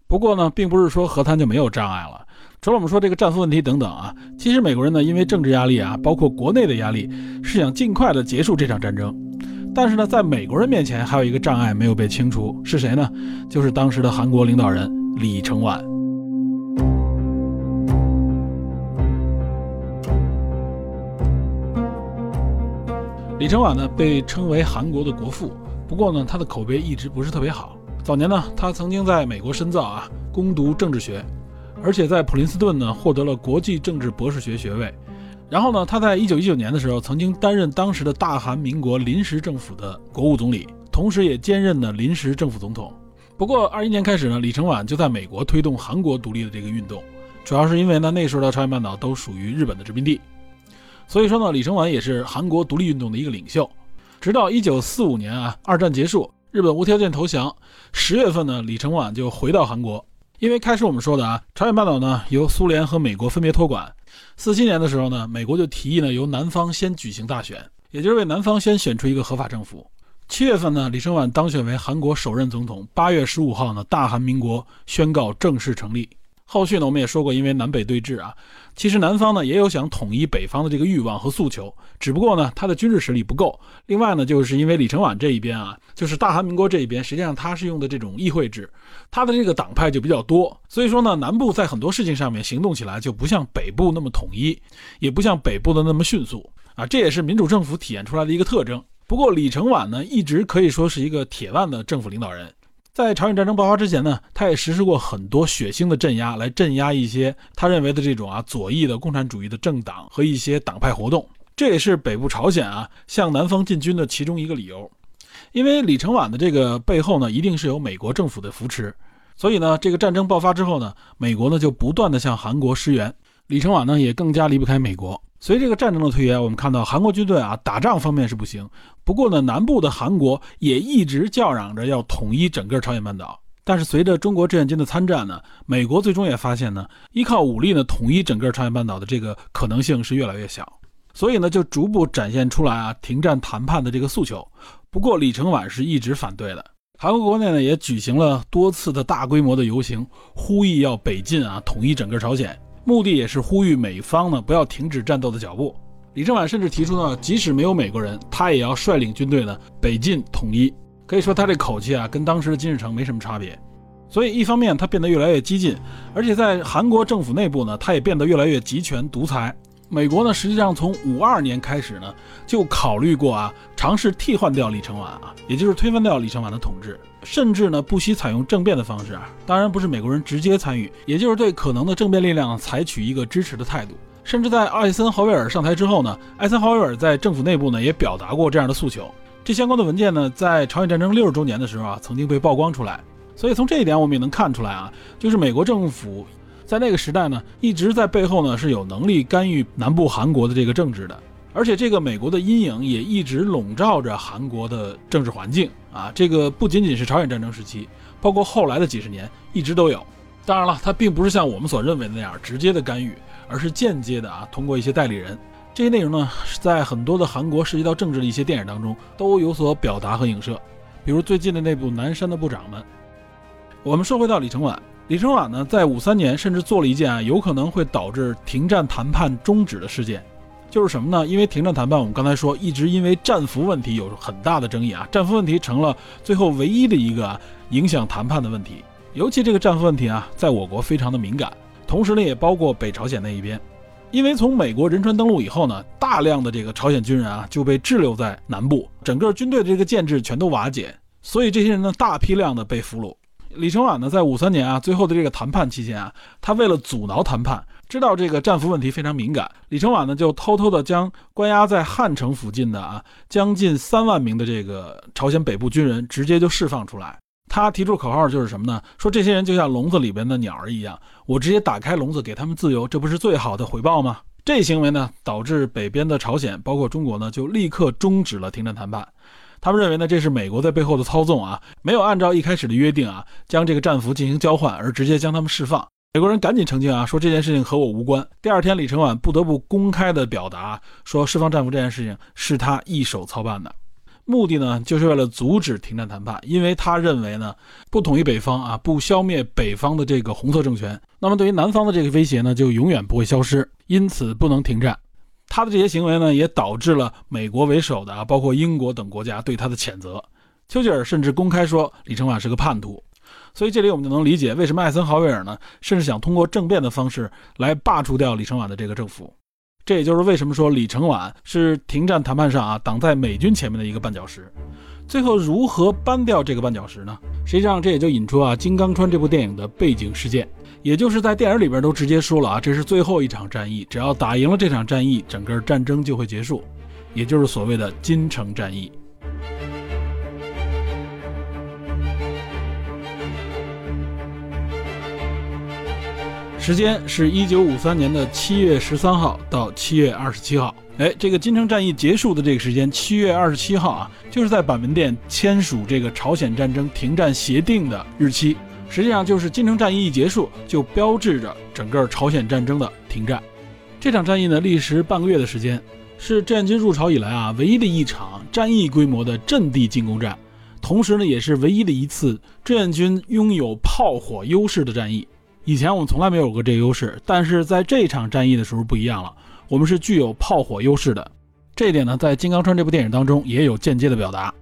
不过呢，并不是说和谈就没有障碍了。除了我们说这个战俘问题等等啊，其实美国人呢，因为政治压力啊，包括国内的压力，是想尽快的结束这场战争。但是呢，在美国人面前还有一个障碍没有被清除，是谁呢？就是当时的韩国领导人李承晚。李承晚呢，被称为韩国的国父，不过呢，他的口碑一直不是特别好。早年呢，他曾经在美国深造啊，攻读政治学，而且在普林斯顿呢获得了国际政治博士学学位。然后呢，他在一九一九年的时候，曾经担任当时的大韩民国临时政府的国务总理，同时也兼任了临时政府总统。不过二一年开始呢，李承晚就在美国推动韩国独立的这个运动，主要是因为呢那时候的朝鲜半岛都属于日本的殖民地，所以说呢，李承晚也是韩国独立运动的一个领袖。直到一九四五年啊，二战结束。日本无条件投降，十月份呢，李承晚就回到韩国。因为开始我们说的啊，朝鲜半岛呢由苏联和美国分别托管。四七年的时候呢，美国就提议呢由南方先举行大选，也就是为南方先选出一个合法政府。七月份呢，李承晚当选为韩国首任总统。八月十五号呢，大韩民国宣告正式成立。后续呢，我们也说过，因为南北对峙啊，其实南方呢也有想统一北方的这个欲望和诉求，只不过呢，他的军事实力不够。另外呢，就是因为李承晚这一边啊，就是大韩民国这一边，实际上他是用的这种议会制，他的这个党派就比较多，所以说呢，南部在很多事情上面行动起来就不像北部那么统一，也不像北部的那么迅速啊，这也是民主政府体现出来的一个特征。不过李承晚呢，一直可以说是一个铁腕的政府领导人。在朝鲜战争爆发之前呢，他也实施过很多血腥的镇压，来镇压一些他认为的这种啊左翼的共产主义的政党和一些党派活动。这也是北部朝鲜啊向南方进军的其中一个理由。因为李承晚的这个背后呢，一定是有美国政府的扶持，所以呢，这个战争爆发之后呢，美国呢就不断的向韩国施援，李承晚呢也更加离不开美国。随这个战争的推延，我们看到韩国军队啊打仗方面是不行，不过呢南部的韩国也一直叫嚷着要统一整个朝鲜半岛。但是随着中国志愿军的参战呢，美国最终也发现呢，依靠武力呢统一整个朝鲜半岛的这个可能性是越来越小，所以呢就逐步展现出来啊停战谈判的这个诉求。不过李承晚是一直反对的，韩国国内呢也举行了多次的大规模的游行，呼吁要北进啊统一整个朝鲜。目的也是呼吁美方呢不要停止战斗的脚步。李承晚甚至提出呢，即使没有美国人，他也要率领军队呢北进统一。可以说他这口气啊，跟当时的金日成没什么差别。所以一方面他变得越来越激进，而且在韩国政府内部呢，他也变得越来越集权独裁。美国呢，实际上从五二年开始呢，就考虑过啊，尝试替换掉李承晚啊，也就是推翻掉李承晚的统治，甚至呢，不惜采用政变的方式啊，当然不是美国人直接参与，也就是对可能的政变力量采取一个支持的态度。甚至在艾森豪威尔上台之后呢，艾森豪威尔在政府内部呢也表达过这样的诉求。这相关的文件呢，在朝鲜战争六十周年的时候啊，曾经被曝光出来。所以从这一点我们也能看出来啊，就是美国政府。在那个时代呢，一直在背后呢是有能力干预南部韩国的这个政治的，而且这个美国的阴影也一直笼罩着韩国的政治环境啊。这个不仅仅是朝鲜战争时期，包括后来的几十年一直都有。当然了，它并不是像我们所认为的那样直接的干预，而是间接的啊，通过一些代理人。这些内容呢，在很多的韩国涉及到政治的一些电影当中都有所表达和影射，比如最近的那部《南山的部长们》。我们说回到李承晚。李承晚呢，在五三年甚至做了一件啊，有可能会导致停战谈判终止的事件，就是什么呢？因为停战谈判，我们刚才说一直因为战俘问题有很大的争议啊，战俘问题成了最后唯一的一个影响谈判的问题。尤其这个战俘问题啊，在我国非常的敏感，同时呢，也包括北朝鲜那一边，因为从美国仁川登陆以后呢，大量的这个朝鲜军人啊就被滞留在南部，整个军队的这个建制全都瓦解，所以这些人呢，大批量的被俘虏。李承晚呢，在五三年啊最后的这个谈判期间啊，他为了阻挠谈判，知道这个战俘问题非常敏感，李承晚呢就偷偷的将关押在汉城附近的啊将近三万名的这个朝鲜北部军人直接就释放出来。他提出口号就是什么呢？说这些人就像笼子里边的鸟儿一样，我直接打开笼子给他们自由，这不是最好的回报吗？这行为呢，导致北边的朝鲜，包括中国呢，就立刻终止了停战谈判。他们认为呢，这是美国在背后的操纵啊，没有按照一开始的约定啊，将这个战俘进行交换，而直接将他们释放。美国人赶紧澄清啊，说这件事情和我无关。第二天，李承晚不得不公开的表达说，释放战俘这件事情是他一手操办的，目的呢，就是为了阻止停战谈判，因为他认为呢，不统一北方啊，不消灭北方的这个红色政权，那么对于南方的这个威胁呢，就永远不会消失，因此不能停战。他的这些行为呢，也导致了美国为首的啊，包括英国等国家对他的谴责。丘吉尔甚至公开说李承晚是个叛徒。所以这里我们就能理解为什么艾森豪威尔呢，甚至想通过政变的方式来罢黜掉李承晚的这个政府。这也就是为什么说李承晚是停战谈判上啊挡在美军前面的一个绊脚石。最后如何搬掉这个绊脚石呢？实际上这也就引出啊《金刚川》这部电影的背景事件。也就是在电影里边都直接说了啊，这是最后一场战役，只要打赢了这场战役，整个战争就会结束，也就是所谓的金城战役。时间是一九五三年的七月十三号到七月二十七号。哎，这个金城战役结束的这个时间，七月二十七号啊，就是在板门店签署这个朝鲜战争停战协定的日期。实际上就是金城战役一结束，就标志着整个朝鲜战争的停战。这场战役呢，历时半个月的时间，是志愿军入朝以来啊唯一的一场战役规模的阵地进攻战，同时呢，也是唯一的一次志愿军拥有炮火优势的战役。以前我们从来没有过这个优势，但是在这场战役的时候不一样了，我们是具有炮火优势的。这一点呢，在《金刚川》这部电影当中也有间接的表达。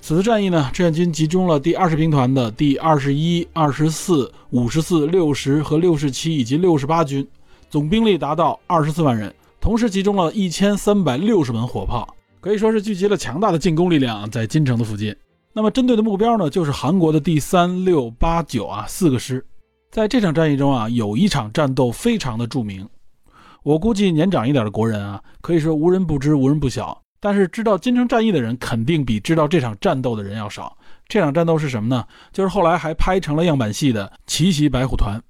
此次战役呢，志愿军集中了第二十兵团的第二十一、二十四、五十四、六十和六十七以及六十八军，总兵力达到二十四万人，同时集中了一千三百六十门火炮，可以说是聚集了强大的进攻力量在金城的附近。那么针对的目标呢，就是韩国的第三、六、八、九啊四个师。在这场战役中啊，有一场战斗非常的著名，我估计年长一点的国人啊，可以说无人不知，无人不晓。但是知道金城战役的人肯定比知道这场战斗的人要少。这场战斗是什么呢？就是后来还拍成了样板戏的奇袭白虎团。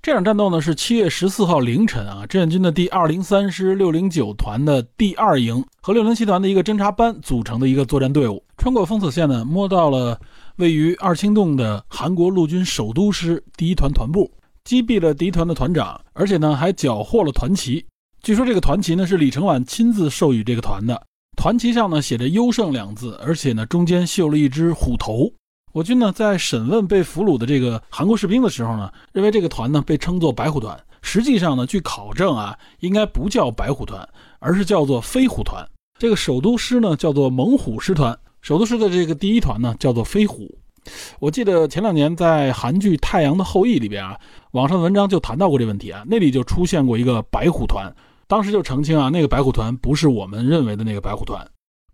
这场战斗呢是七月十四号凌晨啊，志愿军的第二零三师六零九团的第二营和六零七团的一个侦察班组成的一个作战队伍，穿过封锁线呢，摸到了位于二清洞的韩国陆军首都师第一团团部，击毙了敌团的团长，而且呢还缴获了团旗。据说这个团旗呢是李承晚亲自授予这个团的。团旗上呢写着“优胜”两字，而且呢中间绣了一只虎头。我军呢在审问被俘虏的这个韩国士兵的时候呢，认为这个团呢被称作“白虎团”。实际上呢，据考证啊，应该不叫“白虎团”，而是叫做“飞虎团”。这个首都师呢叫做“猛虎师团”，首都师的这个第一团呢叫做“飞虎”。我记得前两年在韩剧《太阳的后裔》里边啊，网上的文章就谈到过这问题啊，那里就出现过一个“白虎团”。当时就澄清啊，那个白虎团不是我们认为的那个白虎团。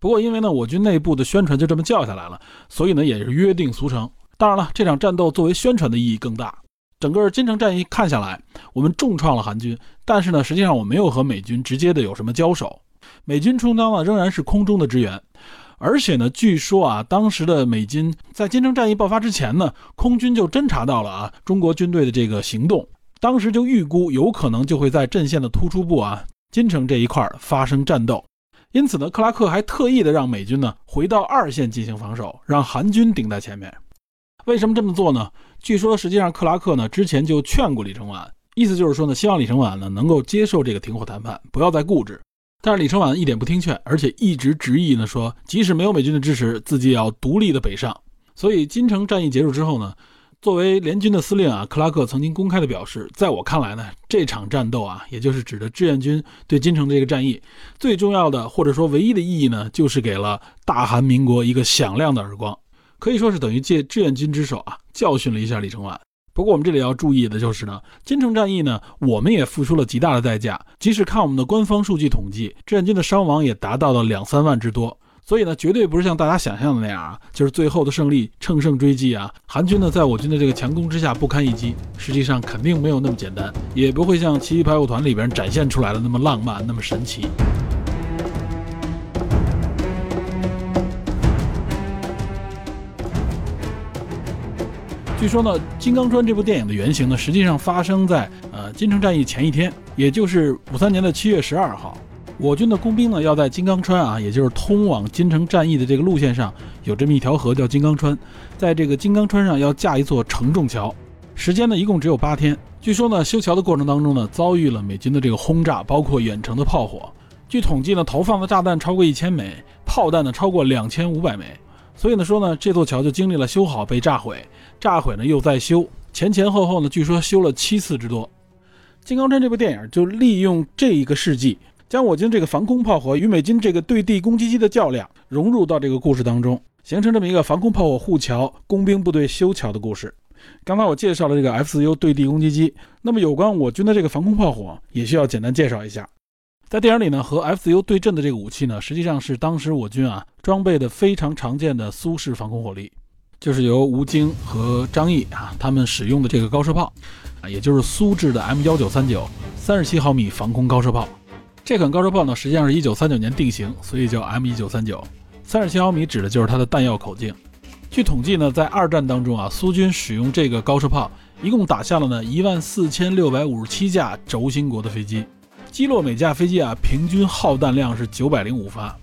不过因为呢，我军内部的宣传就这么叫下来了，所以呢也是约定俗成。当然了，这场战斗作为宣传的意义更大。整个金城战役看下来，我们重创了韩军，但是呢，实际上我没有和美军直接的有什么交手。美军充当的仍然是空中的支援，而且呢，据说啊，当时的美军在金城战役爆发之前呢，空军就侦察到了啊中国军队的这个行动。当时就预估有可能就会在阵线的突出部啊金城这一块发生战斗，因此呢，克拉克还特意的让美军呢回到二线进行防守，让韩军顶在前面。为什么这么做呢？据说实际上克拉克呢之前就劝过李承晚，意思就是说呢，希望李承晚呢能够接受这个停火谈判，不要再固执。但是李承晚一点不听劝，而且一直执意呢说，即使没有美军的支持，自己也要独立的北上。所以金城战役结束之后呢？作为联军的司令啊，克拉克曾经公开的表示，在我看来呢，这场战斗啊，也就是指的志愿军对金城这个战役，最重要的或者说唯一的意义呢，就是给了大韩民国一个响亮的耳光，可以说是等于借志愿军之手啊，教训了一下李承晚。不过我们这里要注意的就是呢，金城战役呢，我们也付出了极大的代价，即使看我们的官方数据统计，志愿军的伤亡也达到了两三万之多。所以呢，绝对不是像大家想象的那样啊，就是最后的胜利乘胜追击啊。韩军呢，在我军的这个强攻之下不堪一击，实际上肯定没有那么简单，也不会像《奇迹排骨团》里边展现出来的那么浪漫，那么神奇。据说呢，《金刚川》这部电影的原型呢，实际上发生在呃金城战役前一天，也就是五三年的七月十二号。我军的工兵呢，要在金刚川啊，也就是通往金城战役的这个路线上，有这么一条河叫金刚川，在这个金刚川上要架一座承重桥，时间呢一共只有八天。据说呢，修桥的过程当中呢，遭遇了美军的这个轰炸，包括远程的炮火。据统计呢，投放的炸弹超过一千枚，炮弹呢超过两千五百枚。所以呢，说呢，这座桥就经历了修好、被炸毁，炸毁呢又再修，前前后后呢，据说修了七次之多。金刚川这部电影就利用这一个事迹。将我军这个防空炮火与美军这个对地攻击机的较量融入到这个故事当中，形成这么一个防空炮火护桥、工兵部队修桥的故事。刚才我介绍了这个 F4U 对地攻击机，那么有关我军的这个防空炮火也需要简单介绍一下。在电影里呢，和 F4U 对阵的这个武器呢，实际上是当时我军啊装备的非常常见的苏式防空火力，就是由吴京和张毅啊他们使用的这个高射炮啊，也就是苏制的 M1939 三十七毫米防空高射炮。这款高射炮呢，实际上是一九三九年定型，所以叫 M 一九三九。三十七毫米指的就是它的弹药口径。据统计呢，在二战当中啊，苏军使用这个高射炮，一共打下了呢一万四千六百五十七架轴心国的飞机，击落每架飞机啊平均耗弹量是九百零五发，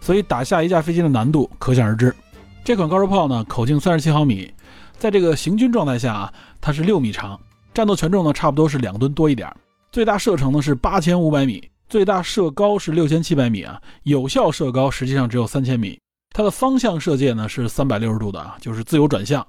所以打下一架飞机的难度可想而知。这款高射炮呢，口径三十七毫米，在这个行军状态下啊，它是六米长，战斗权重呢差不多是两吨多一点，最大射程呢是八千五百米。最大射高是六千七百米啊，有效射高实际上只有三千米。它的方向射界呢是三百六十度的啊，就是自由转向。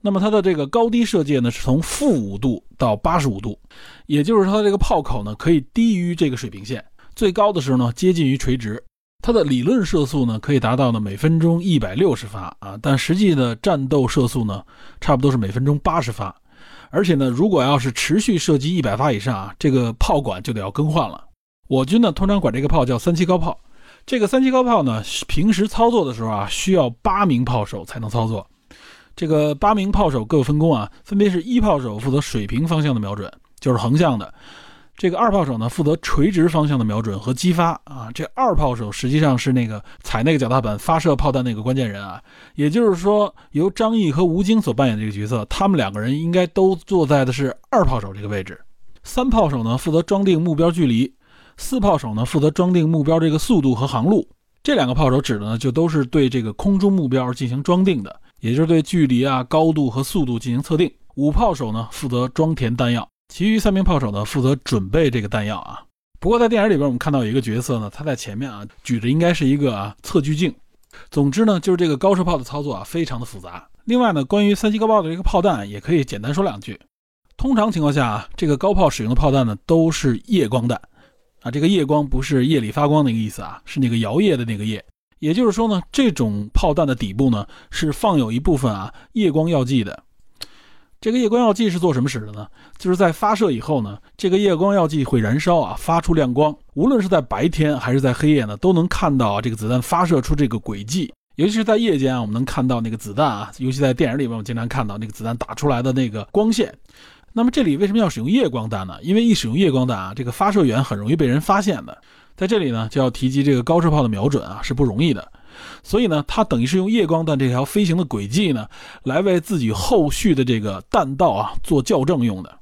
那么它的这个高低射界呢是从负五度到八十五度，也就是说它这个炮口呢可以低于这个水平线，最高的时候呢接近于垂直。它的理论射速呢可以达到呢每分钟一百六十发啊，但实际的战斗射速呢差不多是每分钟八十发。而且呢，如果要是持续射击一百发以上啊，这个炮管就得要更换了。我军呢，通常管这个炮叫三七高炮。这个三七高炮呢，平时操作的时候啊，需要八名炮手才能操作。这个八名炮手各有分工啊，分别是一炮手负责水平方向的瞄准，就是横向的；这个二炮手呢，负责垂直方向的瞄准和击发啊。这二炮手实际上是那个踩那个脚踏板发射炮弹那个关键人啊。也就是说，由张毅和吴京所扮演这个角色，他们两个人应该都坐在的是二炮手这个位置。三炮手呢，负责装定目标距离。四炮手呢，负责装定目标这个速度和航路。这两个炮手指的呢，就都是对这个空中目标进行装定的，也就是对距离啊、高度和速度进行测定。五炮手呢，负责装填弹药，其余三名炮手呢，负责准备这个弹药啊。不过在电影里边，我们看到有一个角色呢，他在前面啊，举着应该是一个啊测距镜。总之呢，就是这个高射炮的操作啊，非常的复杂。另外呢，关于三七高炮的这个炮弹，也可以简单说两句。通常情况下啊，这个高炮使用的炮弹呢，都是夜光弹。啊，这个夜光不是夜里发光那个意思啊，是那个摇曳的那个夜。也就是说呢，这种炮弹的底部呢是放有一部分啊夜光药剂的。这个夜光药剂是做什么使的呢？就是在发射以后呢，这个夜光药剂会燃烧啊，发出亮光。无论是在白天还是在黑夜呢，都能看到啊这个子弹发射出这个轨迹。尤其是在夜间啊，我们能看到那个子弹啊，尤其在电影里面，我经常看到那个子弹打出来的那个光线。那么这里为什么要使用夜光弹呢？因为一使用夜光弹啊，这个发射源很容易被人发现的。在这里呢，就要提及这个高射炮的瞄准啊是不容易的，所以呢，它等于是用夜光弹这条飞行的轨迹呢，来为自己后续的这个弹道啊做校正用的。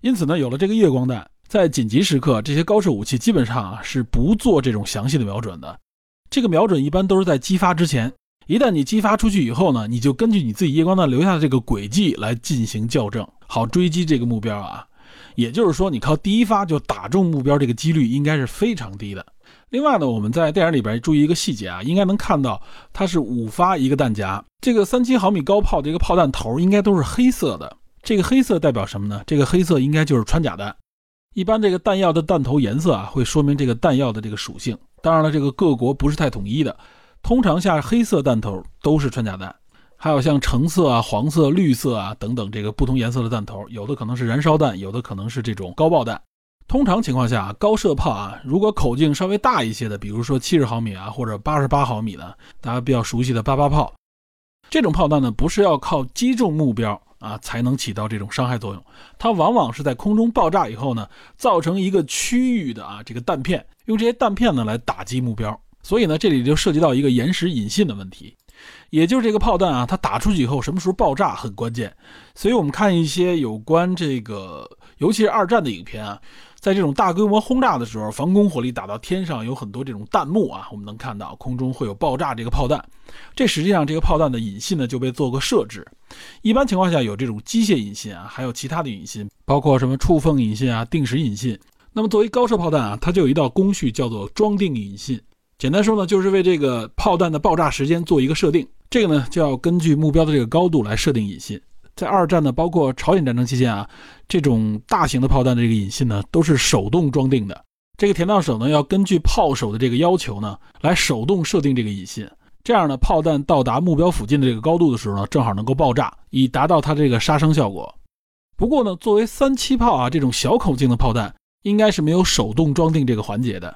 因此呢，有了这个夜光弹，在紧急时刻，这些高射武器基本上啊是不做这种详细的瞄准的。这个瞄准一般都是在激发之前，一旦你激发出去以后呢，你就根据你自己夜光弹留下的这个轨迹来进行校正。好追击这个目标啊，也就是说，你靠第一发就打中目标，这个几率应该是非常低的。另外呢，我们在电影里边注意一个细节啊，应该能看到它是五发一个弹夹，这个三七毫米高炮的一个炮弹头应该都是黑色的。这个黑色代表什么呢？这个黑色应该就是穿甲弹。一般这个弹药的弹头颜色啊，会说明这个弹药的这个属性。当然了，这个各国不是太统一的，通常下黑色弹头都是穿甲弹。还有像橙色啊、黄色、绿色啊等等这个不同颜色的弹头，有的可能是燃烧弹，有的可能是这种高爆弹。通常情况下，高射炮啊，如果口径稍微大一些的，比如说七十毫米啊，或者八十八毫米的，大家比较熟悉的八八炮，这种炮弹呢，不是要靠击中目标啊才能起到这种伤害作用，它往往是在空中爆炸以后呢，造成一个区域的啊这个弹片，用这些弹片呢来打击目标，所以呢，这里就涉及到一个延时引信的问题。也就是这个炮弹啊，它打出去以后什么时候爆炸很关键，所以我们看一些有关这个，尤其是二战的影片啊，在这种大规模轰炸的时候，防空火力打到天上，有很多这种弹幕啊，我们能看到空中会有爆炸这个炮弹。这实际上这个炮弹的引信呢就被做过设置，一般情况下有这种机械引信啊，还有其他的引信，包括什么触缝引信啊、定时引信。那么作为高射炮弹啊，它就有一道工序叫做装定引信。简单说呢，就是为这个炮弹的爆炸时间做一个设定。这个呢，就要根据目标的这个高度来设定引信。在二战呢，包括朝鲜战争期间啊，这种大型的炮弹的这个引信呢，都是手动装订的。这个填弹手呢，要根据炮手的这个要求呢，来手动设定这个引信。这样呢，炮弹到达目标附近的这个高度的时候呢，正好能够爆炸，以达到它这个杀伤效果。不过呢，作为三七炮啊这种小口径的炮弹，应该是没有手动装订这个环节的。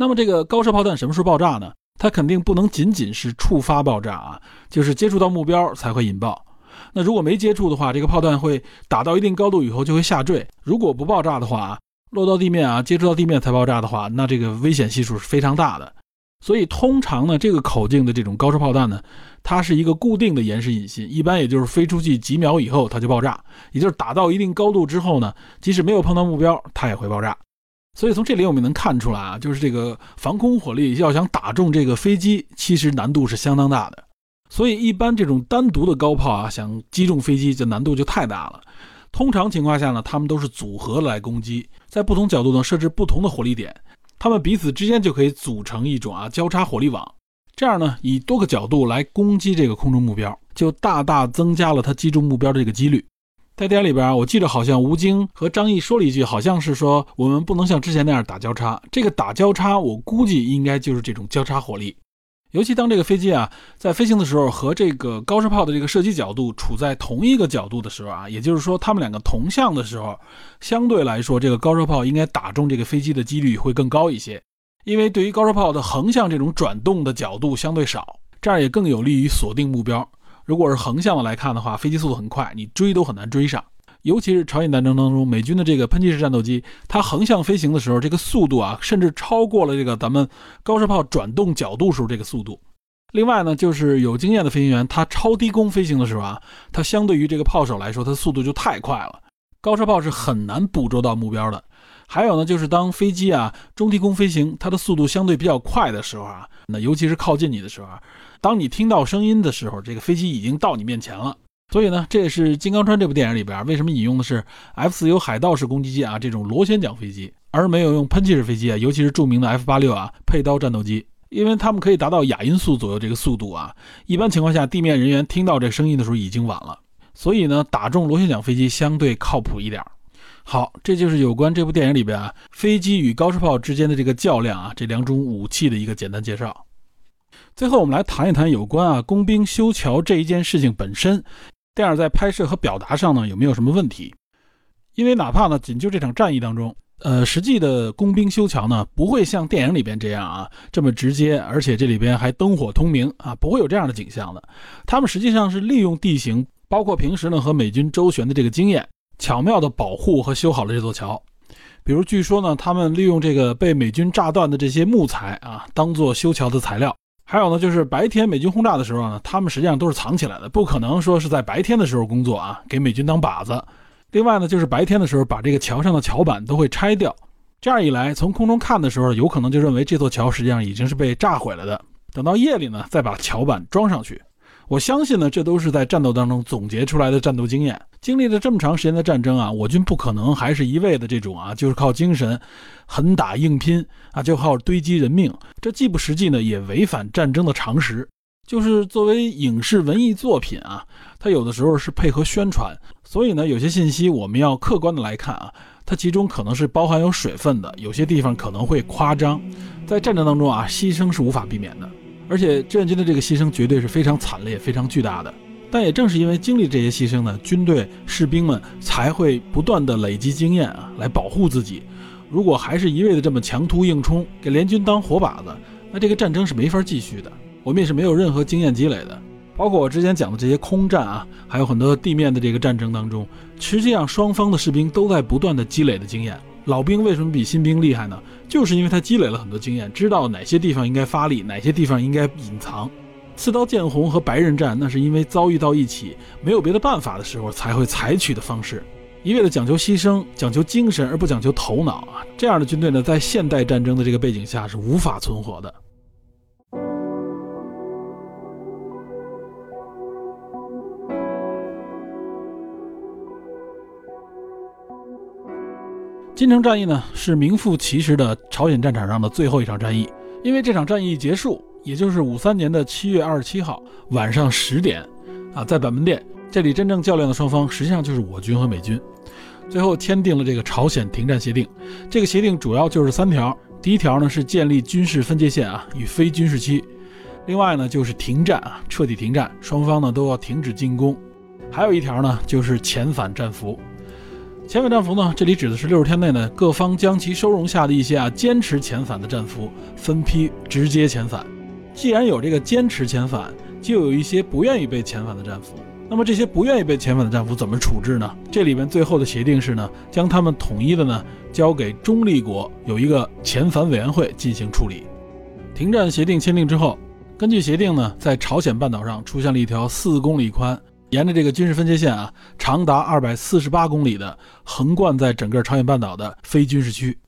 那么这个高射炮弹什么时候爆炸呢？它肯定不能仅仅是触发爆炸啊，就是接触到目标才会引爆。那如果没接触的话，这个炮弹会打到一定高度以后就会下坠。如果不爆炸的话，落到地面啊，接触到地面才爆炸的话，那这个危险系数是非常大的。所以通常呢，这个口径的这种高射炮弹呢，它是一个固定的延时引信，一般也就是飞出去几秒以后它就爆炸，也就是打到一定高度之后呢，即使没有碰到目标，它也会爆炸。所以从这里我们能看出来啊，就是这个防空火力要想打中这个飞机，其实难度是相当大的。所以一般这种单独的高炮啊，想击中飞机，这难度就太大了。通常情况下呢，他们都是组合来攻击，在不同角度呢设置不同的火力点，他们彼此之间就可以组成一种啊交叉火力网。这样呢，以多个角度来攻击这个空中目标，就大大增加了它击中目标的这个几率。在电影里边，我记得好像吴京和张译说了一句，好像是说我们不能像之前那样打交叉。这个打交叉，我估计应该就是这种交叉火力。尤其当这个飞机啊在飞行的时候，和这个高射炮的这个射击角度处在同一个角度的时候啊，也就是说他们两个同向的时候，相对来说，这个高射炮应该打中这个飞机的几率会更高一些。因为对于高射炮的横向这种转动的角度相对少，这样也更有利于锁定目标。如果是横向的来看的话，飞机速度很快，你追都很难追上。尤其是朝鲜战争当中，美军的这个喷气式战斗机，它横向飞行的时候，这个速度啊，甚至超过了这个咱们高射炮转动角度时候这个速度。另外呢，就是有经验的飞行员，他超低空飞行的时候啊，它相对于这个炮手来说，它速度就太快了，高射炮是很难捕捉到目标的。还有呢，就是当飞机啊中低空飞行，它的速度相对比较快的时候啊，那尤其是靠近你的时候啊，当你听到声音的时候，这个飞机已经到你面前了。所以呢，这也是《金刚川》这部电影里边为什么引用的是 F-4U 海盗式攻击机啊这种螺旋桨飞机，而没有用喷气式飞机啊，尤其是著名的 F-86 啊佩刀战斗机，因为它们可以达到亚音速左右这个速度啊。一般情况下，地面人员听到这声音的时候已经晚了。所以呢，打中螺旋桨飞机相对靠谱一点。好，这就是有关这部电影里边啊飞机与高射炮之间的这个较量啊这两种武器的一个简单介绍。最后，我们来谈一谈有关啊工兵修桥这一件事情本身，电影在拍摄和表达上呢有没有什么问题？因为哪怕呢仅就这场战役当中，呃，实际的工兵修桥呢不会像电影里边这样啊这么直接，而且这里边还灯火通明啊，不会有这样的景象的。他们实际上是利用地形，包括平时呢和美军周旋的这个经验。巧妙地保护和修好了这座桥，比如据说呢，他们利用这个被美军炸断的这些木材啊，当做修桥的材料。还有呢，就是白天美军轰炸的时候呢，他们实际上都是藏起来的，不可能说是在白天的时候工作啊，给美军当靶子。另外呢，就是白天的时候把这个桥上的桥板都会拆掉，这样一来，从空中看的时候，有可能就认为这座桥实际上已经是被炸毁了的。等到夜里呢，再把桥板装上去。我相信呢，这都是在战斗当中总结出来的战斗经验。经历了这么长时间的战争啊，我军不可能还是一味的这种啊，就是靠精神狠打硬拼啊，就靠堆积人命。这既不实际呢，也违反战争的常识。就是作为影视文艺作品啊，它有的时候是配合宣传，所以呢，有些信息我们要客观的来看啊，它其中可能是包含有水分的，有些地方可能会夸张。在战争当中啊，牺牲是无法避免的。而且志愿军的这个牺牲绝对是非常惨烈、非常巨大的。但也正是因为经历这些牺牲呢，军队士兵们才会不断的累积经验啊，来保护自己，如果还是一味的这么强突硬冲，给联军当活靶子，那这个战争是没法继续的。我们也是没有任何经验积累的。包括我之前讲的这些空战啊，还有很多地面的这个战争当中，实际上双方的士兵都在不断的积累的经验。老兵为什么比新兵厉害呢？就是因为他积累了很多经验，知道哪些地方应该发力，哪些地方应该隐藏。刺刀见红和白刃战，那是因为遭遇到一起没有别的办法的时候才会采取的方式。一味的讲求牺牲、讲求精神而不讲求头脑啊，这样的军队呢，在现代战争的这个背景下是无法存活的。金城战役呢，是名副其实的朝鲜战场上的最后一场战役。因为这场战役结束，也就是五三年的七月二十七号晚上十点，啊，在板门店这里真正较量的双方实际上就是我军和美军，最后签订了这个朝鲜停战协定。这个协定主要就是三条：第一条呢是建立军事分界线啊与非军事区；另外呢就是停战啊，彻底停战，双方呢都要停止进攻；还有一条呢就是遣返战俘。遣返战俘呢？这里指的是六十天内呢，各方将其收容下的一些啊坚持遣返的战俘分批直接遣返。既然有这个坚持遣返，就有一些不愿意被遣返的战俘。那么这些不愿意被遣返的战俘怎么处置呢？这里边最后的协定是呢，将他们统一的呢交给中立国，有一个遣返委员会进行处理。停战协定签订之后，根据协定呢，在朝鲜半岛上出现了一条四公里宽。沿着这个军事分界线啊，长达二百四十八公里的横贯在整个朝鲜半岛的非军事区，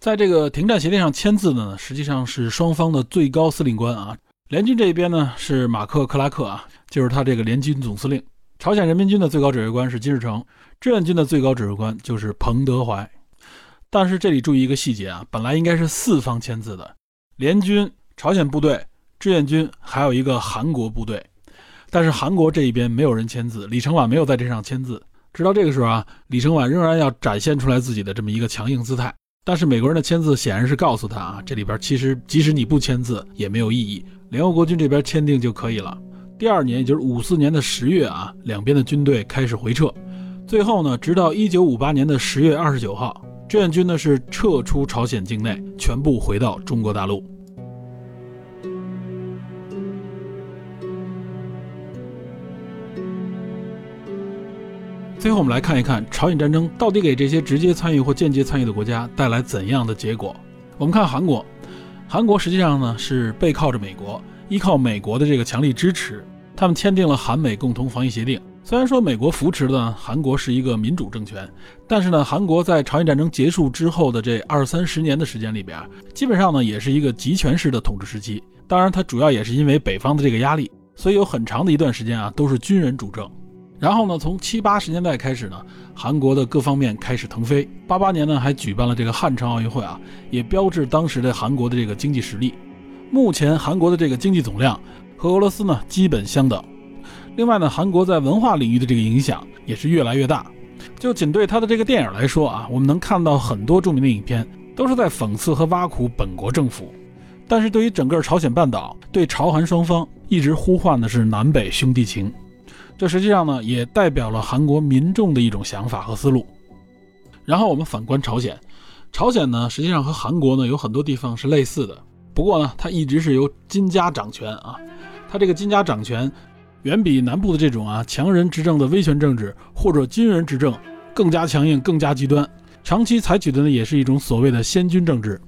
在这个停战协定上签字的呢，实际上是双方的最高司令官啊。联军这一边呢是马克克拉克啊，就是他这个联军总司令；朝鲜人民军的最高指挥官是金日成，志愿军的最高指挥官就是彭德怀。但是这里注意一个细节啊，本来应该是四方签字的，联军、朝鲜部队、志愿军，还有一个韩国部队。但是韩国这一边没有人签字，李承晚没有在这上签字。直到这个时候啊，李承晚仍然要展现出来自己的这么一个强硬姿态。但是美国人的签字显然是告诉他啊，这里边其实即使你不签字也没有意义，联合国军这边签订就可以了。第二年，也就是五四年的十月啊，两边的军队开始回撤。最后呢，直到一九五八年的十月二十九号，志愿军呢是撤出朝鲜境内，全部回到中国大陆。最后，我们来看一看朝鲜战争到底给这些直接参与或间接参与的国家带来怎样的结果。我们看韩国，韩国实际上呢是背靠着美国，依靠美国的这个强力支持，他们签订了韩美共同防御协定。虽然说美国扶持的韩国是一个民主政权，但是呢，韩国在朝鲜战争结束之后的这二三十年的时间里边，基本上呢也是一个集权式的统治时期。当然，它主要也是因为北方的这个压力，所以有很长的一段时间啊都是军人主政。然后呢，从七八十年代开始呢，韩国的各方面开始腾飞。八八年呢，还举办了这个汉城奥运会啊，也标志当时的韩国的这个经济实力。目前韩国的这个经济总量和俄罗斯呢基本相等。另外呢，韩国在文化领域的这个影响也是越来越大。就仅对他的这个电影来说啊，我们能看到很多著名的影片都是在讽刺和挖苦本国政府。但是对于整个朝鲜半岛，对朝韩双方一直呼唤的是南北兄弟情。这实际上呢，也代表了韩国民众的一种想法和思路。然后我们反观朝鲜，朝鲜呢，实际上和韩国呢有很多地方是类似的。不过呢，它一直是由金家掌权啊，它这个金家掌权，远比南部的这种啊强人执政的威权政治或者军人执政更加强硬、更加极端。长期采取的呢，也是一种所谓的先军政治。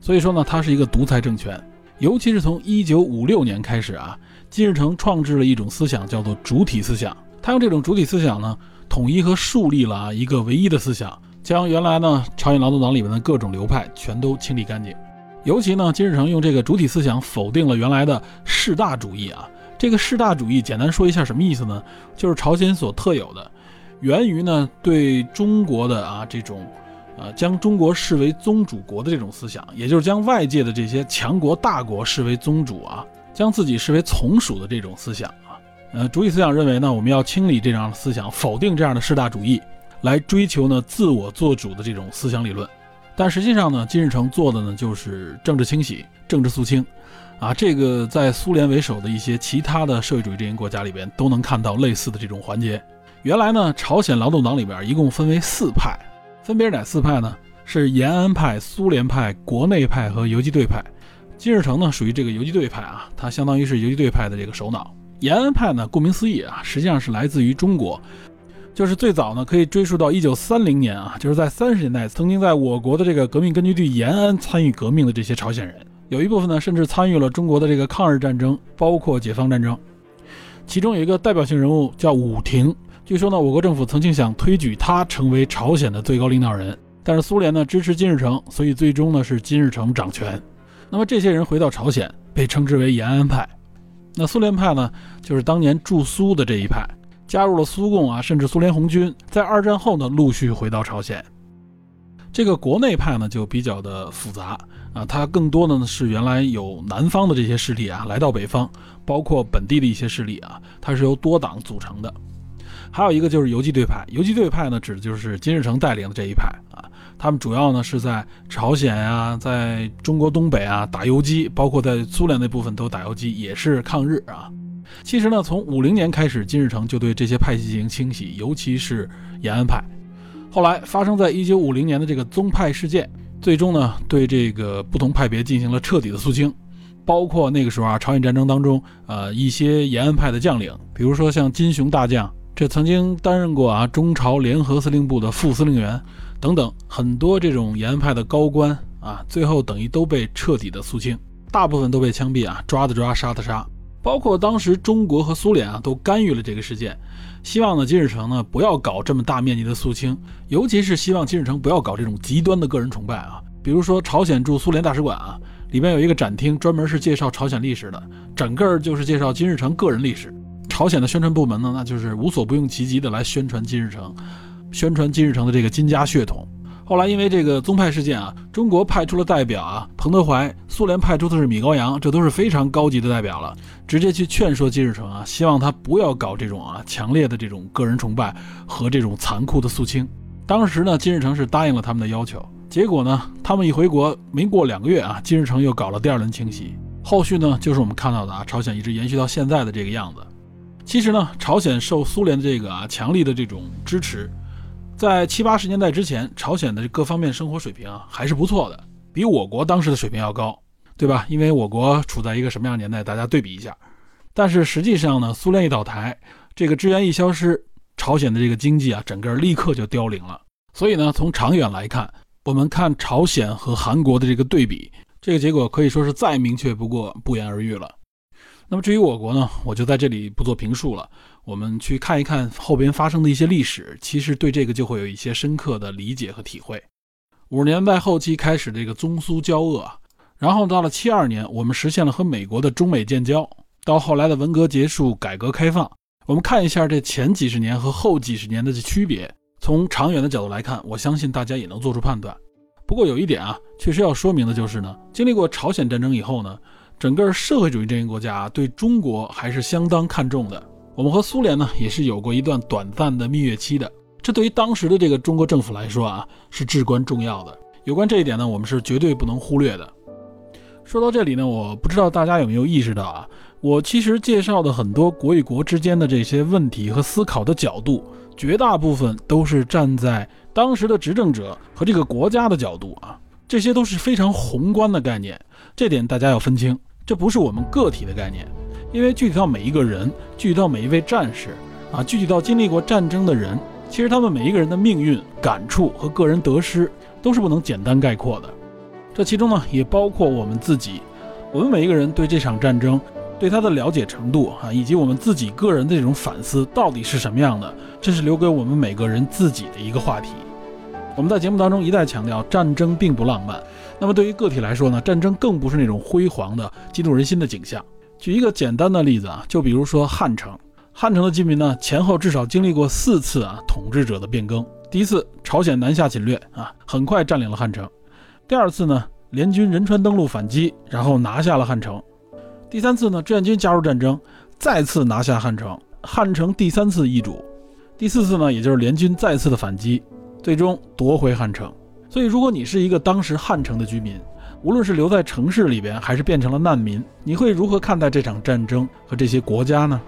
所以说呢，它是一个独裁政权。尤其是从一九五六年开始啊。金日成创制了一种思想，叫做主体思想。他用这种主体思想呢，统一和树立了一个唯一的思想，将原来呢朝鲜劳动党里面的各种流派全都清理干净。尤其呢，金日成用这个主体思想否定了原来的士大主义啊。这个士大主义，简单说一下什么意思呢？就是朝鲜所特有的，源于呢对中国的啊这种，呃将中国视为宗主国的这种思想，也就是将外界的这些强国大国视为宗主啊。将自己视为从属的这种思想啊，呃，主体思想认为呢，我们要清理这样的思想，否定这样的士大主义，来追求呢自我做主的这种思想理论。但实际上呢，金日成做的呢就是政治清洗、政治肃清，啊，这个在苏联为首的一些其他的社会主义阵营国家里边都能看到类似的这种环节。原来呢，朝鲜劳动党里边一共分为四派，分别是哪四派呢？是延安派、苏联派、国内派和游击队派。金日成呢，属于这个游击队派啊，他相当于是游击队派的这个首脑。延安派呢，顾名思义啊，实际上是来自于中国，就是最早呢可以追溯到一九三零年啊，就是在三十年代曾经在我国的这个革命根据地延安参与革命的这些朝鲜人，有一部分呢甚至参与了中国的这个抗日战争，包括解放战争。其中有一个代表性人物叫武廷，据说呢，我国政府曾经想推举他成为朝鲜的最高领导人，但是苏联呢支持金日成，所以最终呢是金日成掌权。那么这些人回到朝鲜，被称之为延安派。那苏联派呢，就是当年驻苏的这一派，加入了苏共啊，甚至苏联红军，在二战后呢陆续回到朝鲜。这个国内派呢就比较的复杂啊，它更多的呢是原来有南方的这些势力啊来到北方，包括本地的一些势力啊，它是由多党组成的。还有一个就是游击队派，游击队派呢指的就是金日成带领的这一派啊，他们主要呢是在朝鲜呀，在中国东北啊打游击，包括在苏联那部分都打游击，也是抗日啊。其实呢，从五零年开始，金日成就对这些派系进行清洗，尤其是延安派。后来发生在一九五零年的这个宗派事件，最终呢对这个不同派别进行了彻底的肃清，包括那个时候啊朝鲜战争当中，呃一些延安派的将领，比如说像金雄大将，这曾经担任过啊中朝联合司令部的副司令员等等，很多这种延安派的高官啊，最后等于都被彻底的肃清，大部分都被枪毙啊，抓的抓，杀的杀。包括当时中国和苏联啊都干预了这个事件，希望呢金日成呢不要搞这么大面积的肃清，尤其是希望金日成不要搞这种极端的个人崇拜啊。比如说朝鲜驻苏联大使馆啊里边有一个展厅，专门是介绍朝鲜历史的，整个就是介绍金日成个人历史。朝鲜的宣传部门呢，那就是无所不用其极的来宣传金日成，宣传金日成的这个金家血统。后来因为这个宗派事件啊，中国派出了代表啊，彭德怀；苏联派出的是米高扬，这都是非常高级的代表了，直接去劝说金日成啊，希望他不要搞这种啊强烈的这种个人崇拜和这种残酷的肃清。当时呢，金日成是答应了他们的要求。结果呢，他们一回国没过两个月啊，金日成又搞了第二轮清洗。后续呢，就是我们看到的啊，朝鲜一直延续到现在的这个样子。其实呢，朝鲜受苏联的这个啊强力的这种支持。在七八十年代之前，朝鲜的各方面生活水平啊还是不错的，比我国当时的水平要高，对吧？因为我国处在一个什么样的年代，大家对比一下。但是实际上呢，苏联一倒台，这个支援一消失，朝鲜的这个经济啊，整个立刻就凋零了。所以呢，从长远来看，我们看朝鲜和韩国的这个对比，这个结果可以说是再明确不过，不言而喻了。那么至于我国呢，我就在这里不做评述了。我们去看一看后边发生的一些历史，其实对这个就会有一些深刻的理解和体会。五十年代后期开始这个中苏交恶，然后到了七二年，我们实现了和美国的中美建交，到后来的文革结束、改革开放，我们看一下这前几十年和后几十年的区别。从长远的角度来看，我相信大家也能做出判断。不过有一点啊，确实要说明的就是呢，经历过朝鲜战争以后呢。整个社会主义阵营国家对中国还是相当看重的。我们和苏联呢也是有过一段短暂的蜜月期的，这对于当时的这个中国政府来说啊是至关重要的。有关这一点呢，我们是绝对不能忽略的。说到这里呢，我不知道大家有没有意识到啊，我其实介绍的很多国与国之间的这些问题和思考的角度，绝大部分都是站在当时的执政者和这个国家的角度啊，这些都是非常宏观的概念，这点大家要分清。这不是我们个体的概念，因为具体到每一个人，具体到每一位战士，啊，具体到经历过战争的人，其实他们每一个人的命运、感触和个人得失，都是不能简单概括的。这其中呢，也包括我们自己，我们每一个人对这场战争，对他的了解程度，啊，以及我们自己个人的这种反思，到底是什么样的，这是留给我们每个人自己的一个话题。我们在节目当中一再强调，战争并不浪漫。那么对于个体来说呢，战争更不是那种辉煌的、激动人心的景象。举一个简单的例子啊，就比如说汉城，汉城的居民呢，前后至少经历过四次啊统治者的变更。第一次，朝鲜南下侵略啊，很快占领了汉城；第二次呢，联军仁川登陆反击，然后拿下了汉城；第三次呢，志愿军加入战争，再次拿下汉城，汉城第三次易主；第四次呢，也就是联军再次的反击，最终夺回汉城。所以，如果你是一个当时汉城的居民，无论是留在城市里边，还是变成了难民，你会如何看待这场战争和这些国家呢？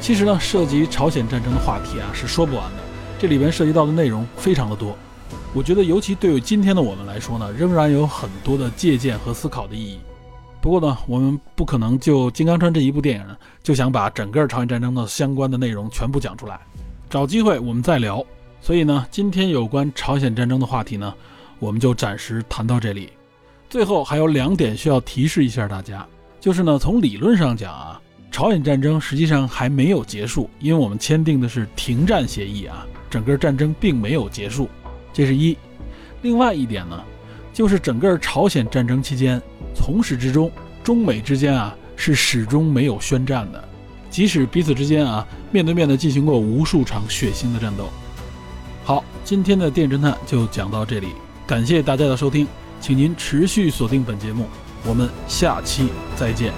其实呢，涉及朝鲜战争的话题啊是说不完的，这里边涉及到的内容非常的多。我觉得，尤其对于今天的我们来说呢，仍然有很多的借鉴和思考的意义。不过呢，我们不可能就《金刚川》这一部电影就想把整个朝鲜战争的相关的内容全部讲出来，找机会我们再聊。所以呢，今天有关朝鲜战争的话题呢，我们就暂时谈到这里。最后还有两点需要提示一下大家，就是呢，从理论上讲啊，朝鲜战争实际上还没有结束，因为我们签订的是停战协议啊，整个战争并没有结束，这是一。另外一点呢，就是整个朝鲜战争期间，从始至终，中美之间啊是始终没有宣战的，即使彼此之间啊面对面的进行过无数场血腥的战斗。好，今天的电侦探就讲到这里，感谢大家的收听，请您持续锁定本节目，我们下期再见。